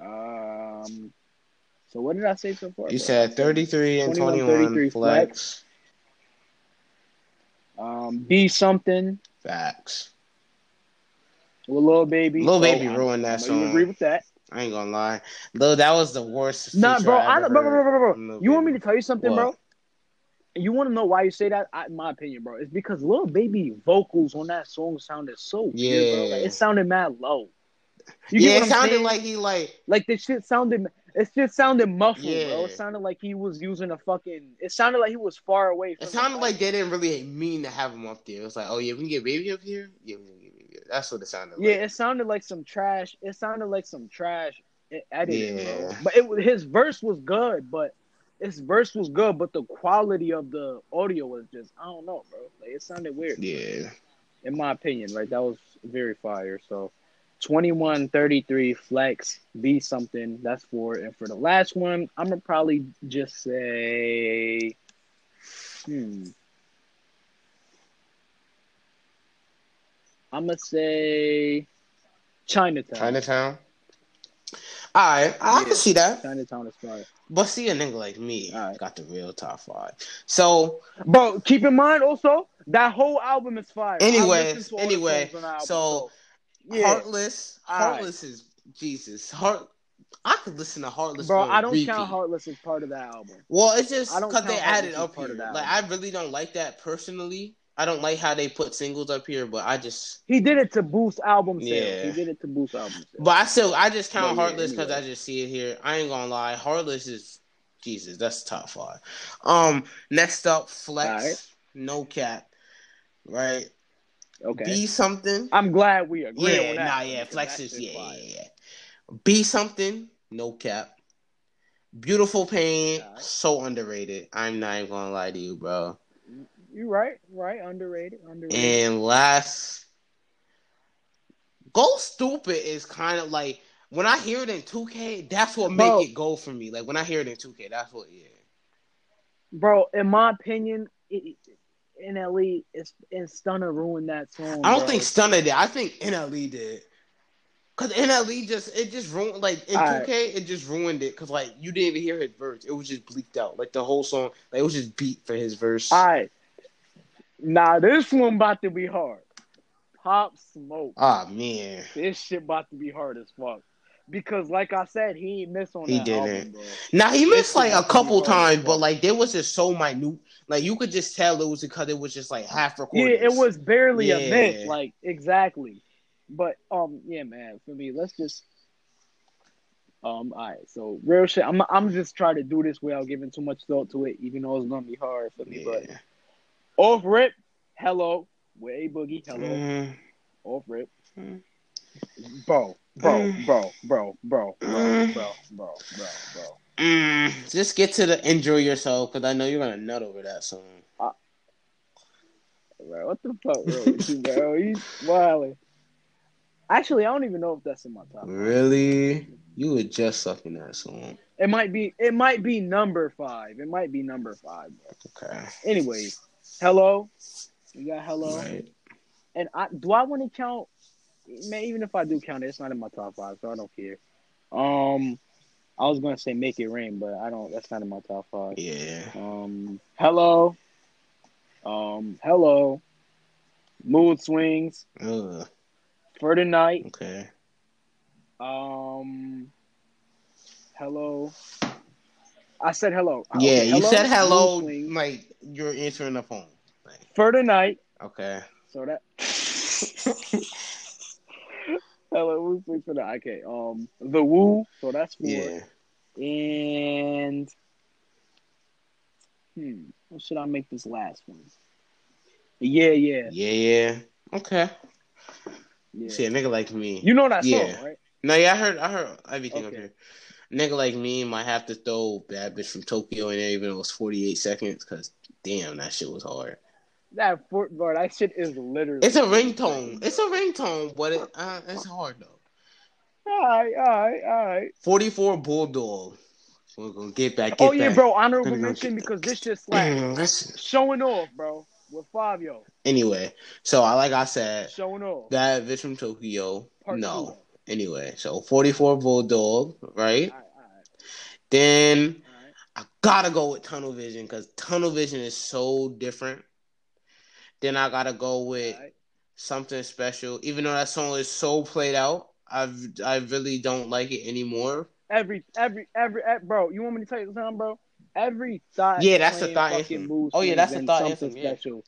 um, so what did I say so far? You said 33 and 21, 21, 33 flex. Um, be something Facts. with Lil Baby. Lil So, Baby I- ruined that know you song. agree with that? I ain't gonna lie. Though that was the worst. Nah, bro. I bro, bro, bro, bro, bro. You want me to tell you something, What? bro? You want to know why you say that? I, in my opinion, bro, it's because Lil Baby vocals on that song sounded so weird, bro. Like, Yeah. it sounded mad low. You yeah, get it what I'm sounded saying? like he like like the shit sounded. It just sounded muffled, bro. It sounded like he was using a fucking. It sounded like he was far away. It sounded like they didn't really mean to have him up there. It was like, oh yeah, we can get baby up here. Yeah, we can get baby. Up. That's what it sounded like. Yeah, like. it sounded like some trash. It sounded like some trash editing, bro. Yeah. But it his verse was good, but his verse was good, but the quality of the audio was just I don't know, bro. Like it sounded weird. Yeah. In my opinion, right? That was very fire. So 21 33 flex be something that's for and for the last one i'm gonna probably just say hmm i'm gonna say chinatown Chinatown. All right, I Yeah. can see that. chinatown is fire But see, a nigga like me right. got the real top five. So, Bro, keep in mind also that whole album is fire. I Anyways, listened to all the anyway, the album, so yeah, Heartless, All right. Heartless is Jesus. Heart. I could listen to Heartless. bro, I don't repeat. count Heartless as part of that album. Well, it's just because they added up part here. of that Like I really don't like that personally. I don't like how they put singles up here, but I just. He did it to boost album sales. Yeah. He did it to boost album sales. But I still, I just count yeah, Heartless because anyway. I just see it here. I ain't gonna lie, Heartless is Jesus. That's top five. Um, next up, Flex, Alright. no cap, right? okay, Be something. I'm glad we agree Yeah, on that. nah, yeah, Flex is yeah, fire. yeah, yeah. Be something, no cap. Beautiful pain, Alright. so underrated. I'm not even gonna lie to you, bro. You right, right, underrated, underrated. And last, Go Stupid is kind of like when I hear it in 2K, that's what make it go for me. Like when I hear it in 2K, that's what yeah. bro, in my opinion, it, NLE is and Stunna ruined that song. I don't bro. think Stunna did. I think NLE did. Cause NLE just it just ruined like in Alright. 2K it just ruined it because like you didn't even hear his verse. It was just bleeped out. Like the whole song, like it was just beat for his verse. All nah, this one about to be hard. Pop Smoke. Ah man. This shit about to be hard as fuck. Because, like I said, he ain't miss on He that didn't. album, bro. Now he missed like a about to be couple times, but like there was just so minute. Like you could just tell it was because it was just like half recorded. Yeah, it was barely a miss, like exactly. But um, yeah, man. For me, let's just um. All right, so real shit. I'm I'm just trying to do this without giving too much thought to it, even though it's gonna be hard for me. But Yeah. Off rip, hello, a boogie. Hello, Mm, off rip. Mm. Bro, bro, bro, bro, bro, bro, Mm. bro, bro, bro, bro. mm, just get to the enjoy yourself because I know you're gonna nut over that song. Bro, what the fuck, bro? you, bro, you wilding. Actually, I don't even know if that's in my top. Really? You were just sucking that song. It might be. It might be number five. It might be number five. Bro. Okay. Anyway, hello. You got hello. Right. And I do I want to count? Man, even if I do count it, it's not in my top five, so I don't care. Um, I was gonna say make it rain, but I don't. That's not in my top five. Yeah. Um, hello. Um, hello. Mood swings Ugh. for the night. Okay. Um, hello. I said hello. Yeah, Okay, you said hello Mood like you're answering the phone. For tonight. okay. So that. hello, mood swings for the. Okay. Um, the woo. So that's four. Yeah. And hmm, what should I make this last one? Yeah, yeah, Yeah, yeah. Okay. yeah. See, a nigga like me. You know that song, Yeah. right? No, yeah, I heard I heard everything up Okay. here. Nigga like me might have to throw Bad Bitch from Tokyo in there even though it was 48 seconds because damn, that shit was hard. That Fort bro, that shit is literally. It's a ringtone. It's a ringtone, but it uh, it's hard though. All right, all right, all right. 44 Bulldog. We're gonna get back. Get Oh yeah, back. bro. Honorable mention because this just. Mm, Showing off, bro. With five yo, Anyway, so I like I said, showing off. Bad Bitch from Tokyo. Part no. Anyway, so 44 Bulldog, right? Two. All right, Then right, all right. I gotta go with Tunnel Vision because Tunnel Vision is so different. Then I gotta go with right. something special, even though that song is so played out. I've I really don't like it anymore. Every, every, every, eh, bro. You want me to tell you something, bro? Every thought. Yeah, that's the playing thought anthem. Oh, yeah, that's the and thought anthem, yeah. Special.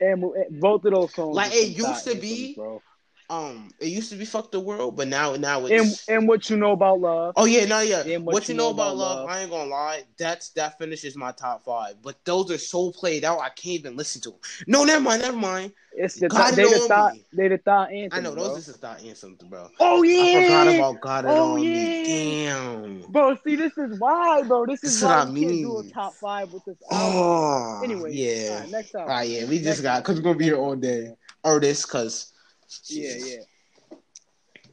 And eh, both of those songs. Like, it used to be- bro. Um, it used to be "Fuck the World," but now now it's. and what you know about love? Oh yeah, no, yeah. And What, you know about love, love. I ain't gonna lie. That's that finishes my top five. But those are so played out, I can't even listen to them. No, never mind, never mind. It's the Got th- they the thought Me. they the thought anthem. I know bro. those is the thought answers, bro. Oh yeah. I forgot about God It Oh, On yeah. Me." Damn. Bro, see, this is why, bro. This is That's why what I we can't do a mean. top five with this album. Oh, Anyway, yeah. all right, next All album. right, yeah. We Next just got because we're gonna be here all day. Artists, cause Yeah, yeah.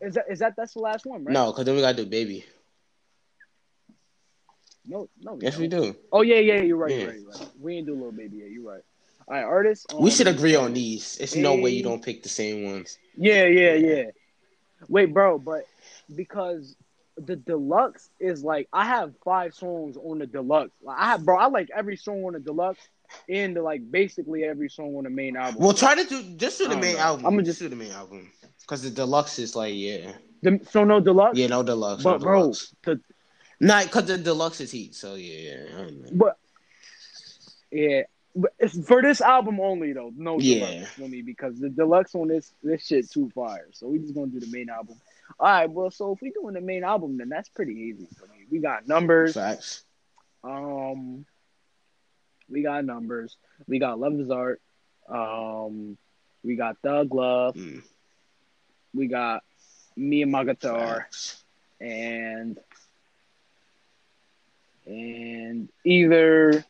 Is that is that that's the last one, right? no, cause then we gotta do baby. no, no. Yes, we do. Oh yeah, yeah. You're right. Yeah. You're right. You're right. We ain't do little baby yet. You're right. All right, artists. We um, should agree on these. It's no way you don't pick the same ones. Yeah, yeah, yeah. Wait, bro, but because the deluxe is like I have five songs on the deluxe. Like, I have, bro. I like every song on the deluxe the, like basically every song on the main album. Well, try to do just do the main know. album. I'ma just just- do the main album because the deluxe is like yeah, The- so no deluxe. yeah, no deluxe, but no bro, deluxe. the Not because the deluxe is heat. So yeah, yeah. I don't know. but yeah, but it's for this album only though. No Yeah. deluxe for me because the deluxe on this this shit too fire. So we just gonna do the main album. All right, well, so if we doing the main album, then that's pretty easy for me. We got numbers. Facts. Um, we got numbers. We got Love is Art. Um, we got Thug Love. Mm, We got Me and My Guitar, facts. and and either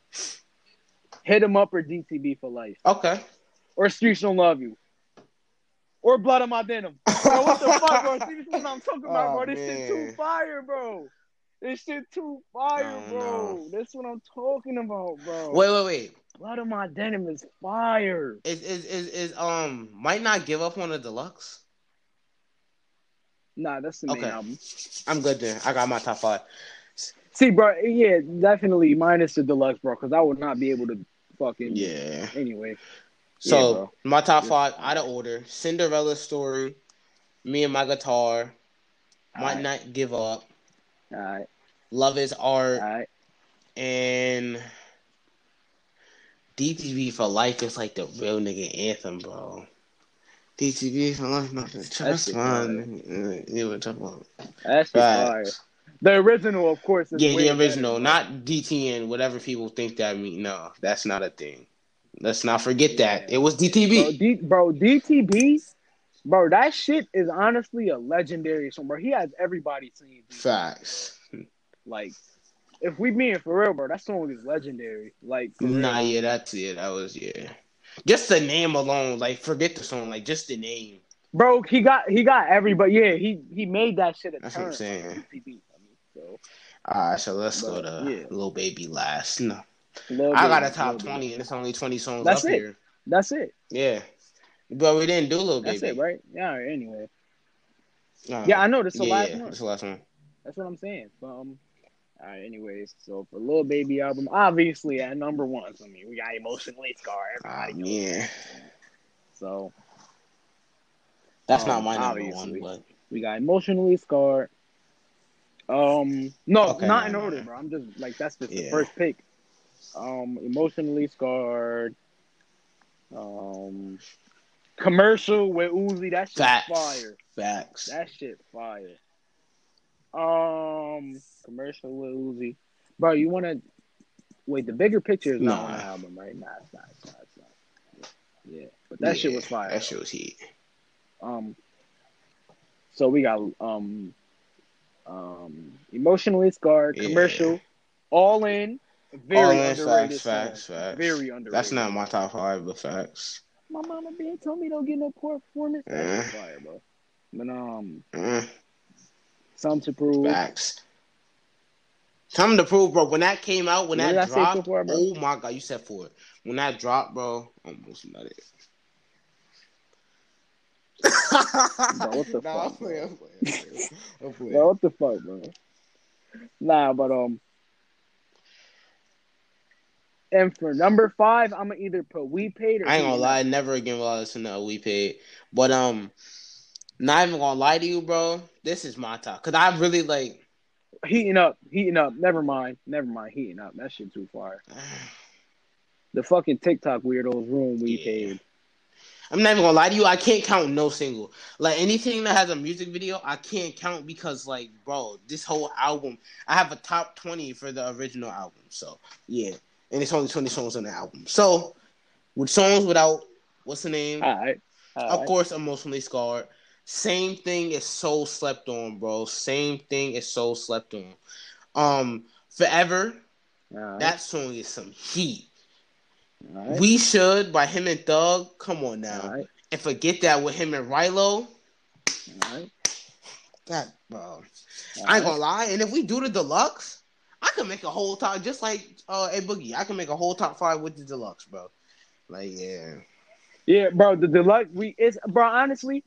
Hit 'Em Up or DTB for Life, Okay. or Streets Don't Love You, or Blood on My Denim. Bro, what the fuck, bro? See, this is what I'm talking about, Oh, bro. This shit too fire, bro. This shit too fire, bro. That's what I'm talking about, bro. Wait, wait, wait. Blood on my denim is fire. Is is is is um might not give up on the deluxe? Nah, that's the main Okay. album. I'm good then. I got my top five. See, bro, yeah, definitely minus the deluxe, bro, because I would not be able to fucking. Yeah. Anyway, So Yeah, my top Yeah. five out of order: Cinderella story, me and my guitar, might Alright. not give up, all right, love is art, all right. and DTB for life is like the real nigga anthem, bro. DTB for life. Trust fine. You were talking about That's fire. The original, of course. Is Yeah, the original, bro. not DTN. Whatever people think that mean. No, that's not a thing. Let's not forget that it was Bro, DTB. D, bro, DTB, bro, that shit is honestly a legendary song, bro. He has everybody singing. Facts. Like, if we being for real, bro, that song is legendary. Like, real. Nah, yeah, that's it. That was yeah. Just the name alone, like forget the song, like just the name. bro, he got he got everybody. Yeah, he he made that shit a That's what I'm turn. saying. I mean, so All right, so let's But, go to yeah. Little Baby last. No, Lil I got Baby, a top Lil Baby. twenty, and it's only twenty songs That's up it. here. That's it. Yeah, but we didn't do Little That's Baby. it, right? Yeah. Anyway, yeah, I know this is the yeah, last one. It's the last one. That's what I'm saying. But, um, all right. Anyways, so for Lil Baby album, obviously at number one. I mean, we got emotionally scarred. Ah, Everybody yeah, So that's Um, not my number one, we got emotionally scarred. Um, no, Okay, not no, in no, order, no. bro. I'm just like that's just the first pick. Um, emotionally scarred. Um, commercial with Uzi. That shit Facts. fire. facts. That shit fire. Um, commercial with Uzi, bro. You want to wait? The bigger picture is not Nah. on the album, right? Nah, it's not. It's not. It's not. Yeah, yeah. but that shit was fire. That shit was heat. Um, so we got um, um, emotionally scarred Yeah. commercial, all in, very All in, underrated. facts, facts, facts. Very underrated. That's not my top five, but facts. My mama being told me don't get no poor performance. Eh. That's fire, bro. But um, Mm, some to prove. facts. Time to prove, bro. When that came out, when that did I say dropped, before, bro? oh my god, you said for it. When that dropped, bro, almost not it. what the nah, I'm fuck, playing, I'm playing, I'm playing. Bro, what the fuck, bro? Nah, but um, and for number five, I'm gonna either put We Paid or I ain't gonna lie, never again will I listen to a We Paid. But um, not even gonna lie to you, bro. This is my top because I really like. Heating up, heating up. Never mind, never mind. Heating up. That shit too far. The fucking TikTok weirdos ruined We Yeah. Paid. I'm not even gonna lie to you. I can't count no single. Like anything that has a music video, I can't count because, like, bro, this whole album, I have a top twenty for the original album. So yeah, and it's only twenty songs on the album. So with songs without what's the name? All right. All Of right. course, emotionally scarred. Same thing is so slept on, bro. Same thing is so slept on. Um, forever. Right. That song is some heat. Right. We should by him and Thug. Come on now. Right. And forget that with him and Rylo. That bro. I ain't gonna lie. And if we do the deluxe, I can make a whole top just like uh a boogie. I can make a whole top five with the deluxe, bro. Like yeah. Yeah, bro. The deluxe. We it's bro. Honestly,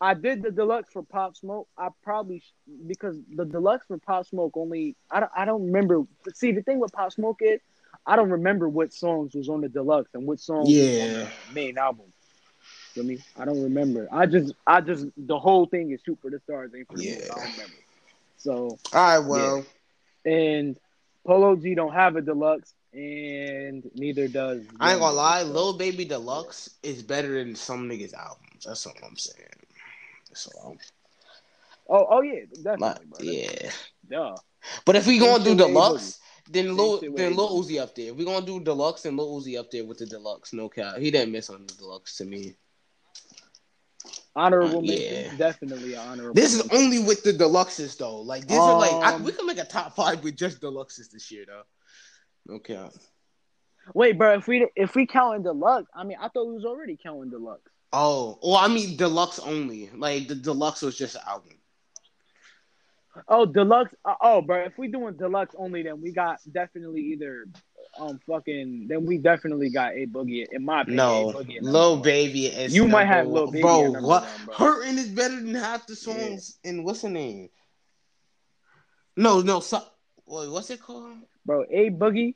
I did the deluxe for Pop Smoke. I probably because the deluxe for Pop Smoke only. I don't. I don't remember. See, the thing with Pop Smoke is, I don't remember what songs was on the deluxe and what songs was on Yeah. the main album. Feel me? I don't remember. I just. I just. The whole thing is shoot for the stars. Ain't for the moon. Yeah. I don't remember. So All right, well, and Polo G don't have a deluxe, and neither does. I ain't gonna lie. Lil Baby Deluxe is better than some niggas' albums. That's all I'm saying. That's all. Oh, oh yeah, definitely, bro. yeah. Duh. But if we gonna do deluxe, then Lil then Lil Uzi up there. If we gonna do deluxe, and Lil Uzi up there with the deluxe. No cap. He didn't miss on the deluxe to me. Honorable Uh, mention, yeah. definitely honorable. This is mention. only with the deluxes though. Like these are like I, Um, we can make a top five with just deluxes this year though. Cap. Wait, bro. If we if we counting deluxe, I mean, I thought we was already counting deluxe. Oh, well, I mean deluxe only. Like the deluxe was just an album. Oh, deluxe. Uh, oh, bro. If we doing deluxe only, then we got definitely either um fucking. Then we definitely got a boogie. In my opinion, No, Lil. Baby is You might have Lil. Baby bro. what? one, bro. Hurting is better than half the songs in what's the name? No, no. So, wait, what's it called? bro. A boogie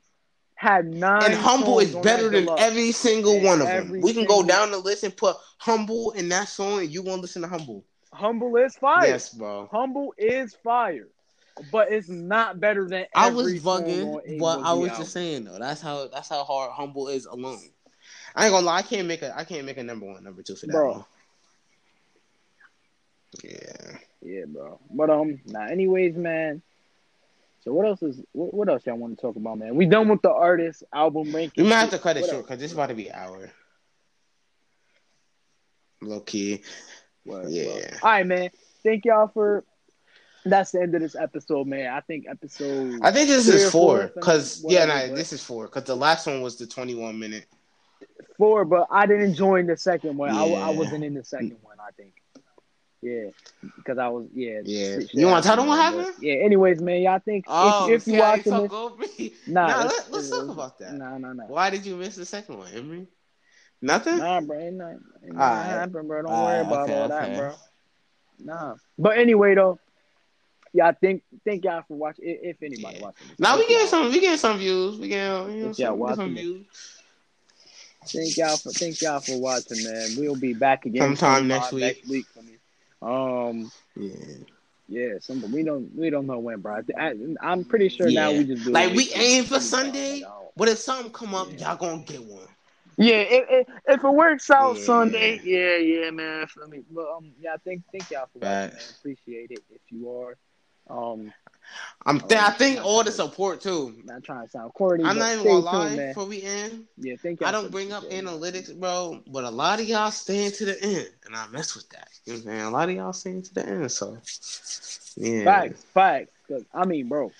had nine. and humble is better than every single And one of them. We can go down the list and put humble in that song, and you gonna listen to humble. Humble is fire. Yes, bro. Humble is fire, but it's not better than. I was bugging, but I was just saying though. That's how that's how hard humble is alone. I ain't gonna lie. I can't make a I can't make a number one, number two for that Bro. one. Yeah. Yeah, bro. But um, nah. Anyways, man. So what else is what, what else y'all want to talk about, man? We done with the artist album ranking. We might have to cut it What short because this is about to be an hour. Low key. Word, Yeah. word. All right, man. Thank y'all for. That's the end of this episode, man. I think episode. I think this is four, because yeah, nah, this is four because the last one was the twenty-one minute. four, but I didn't join the second one. I, I wasn't in the second one. I think. Yeah, because I was yeah. Yeah. You wanna tell them what happened, happened? Yeah. Anyways, man, y'all think Oh, if, if you watching this, over me? nah, Nah, let's, let- let's talk about that. Nah, nah, nah. Why did you miss the second one, Emery? Nothing. Nah, bro, ain't nothing, ain't nothing Alright. happen, bro. Don't Alright, worry ah, about okay, all that, bro. Nah, but anyway, though, y'all think thank y'all for watching. If, if anybody Yeah. watching this, Now we get some. We get some views. We get you know, some, get some views. Thank y'all for thank y'all for watching, man. We'll be back again Sometime next week. Next week for me. Um. Yeah. Yeah, some we don't we don't know when, bro. I, I'm pretty sure now we just do Like we aim for Sunday, I but if something come up, Yeah. y'all gonna get one. Yeah, if, it works out Yeah. Sunday, yeah, yeah, man. Feel me? But um, yeah, thank thank y'all for watching, man. Appreciate it if you are. Um, I'm. Th- I think all the support too. not trying to sound corny. I'm not even gonna lie. man. Before we end, Yeah, thank y'all. I don't bring up yeah. analytics, bro, but a lot of y'all staying to the end, and I mess with that. You know what I'm saying? A lot of y'all staying to the end, so yeah. Facts, facts. I mean, bro.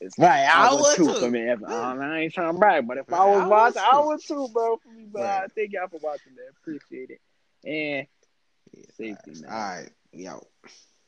It's, Right, I would would too. too. For me, if, Yeah. I ain't trying to brag, but if I was I watching, I too. would too, bro. For me, but Right. I thank y'all for watching, man. Appreciate it. And Yeah, Safety, facts. man. All right, yo.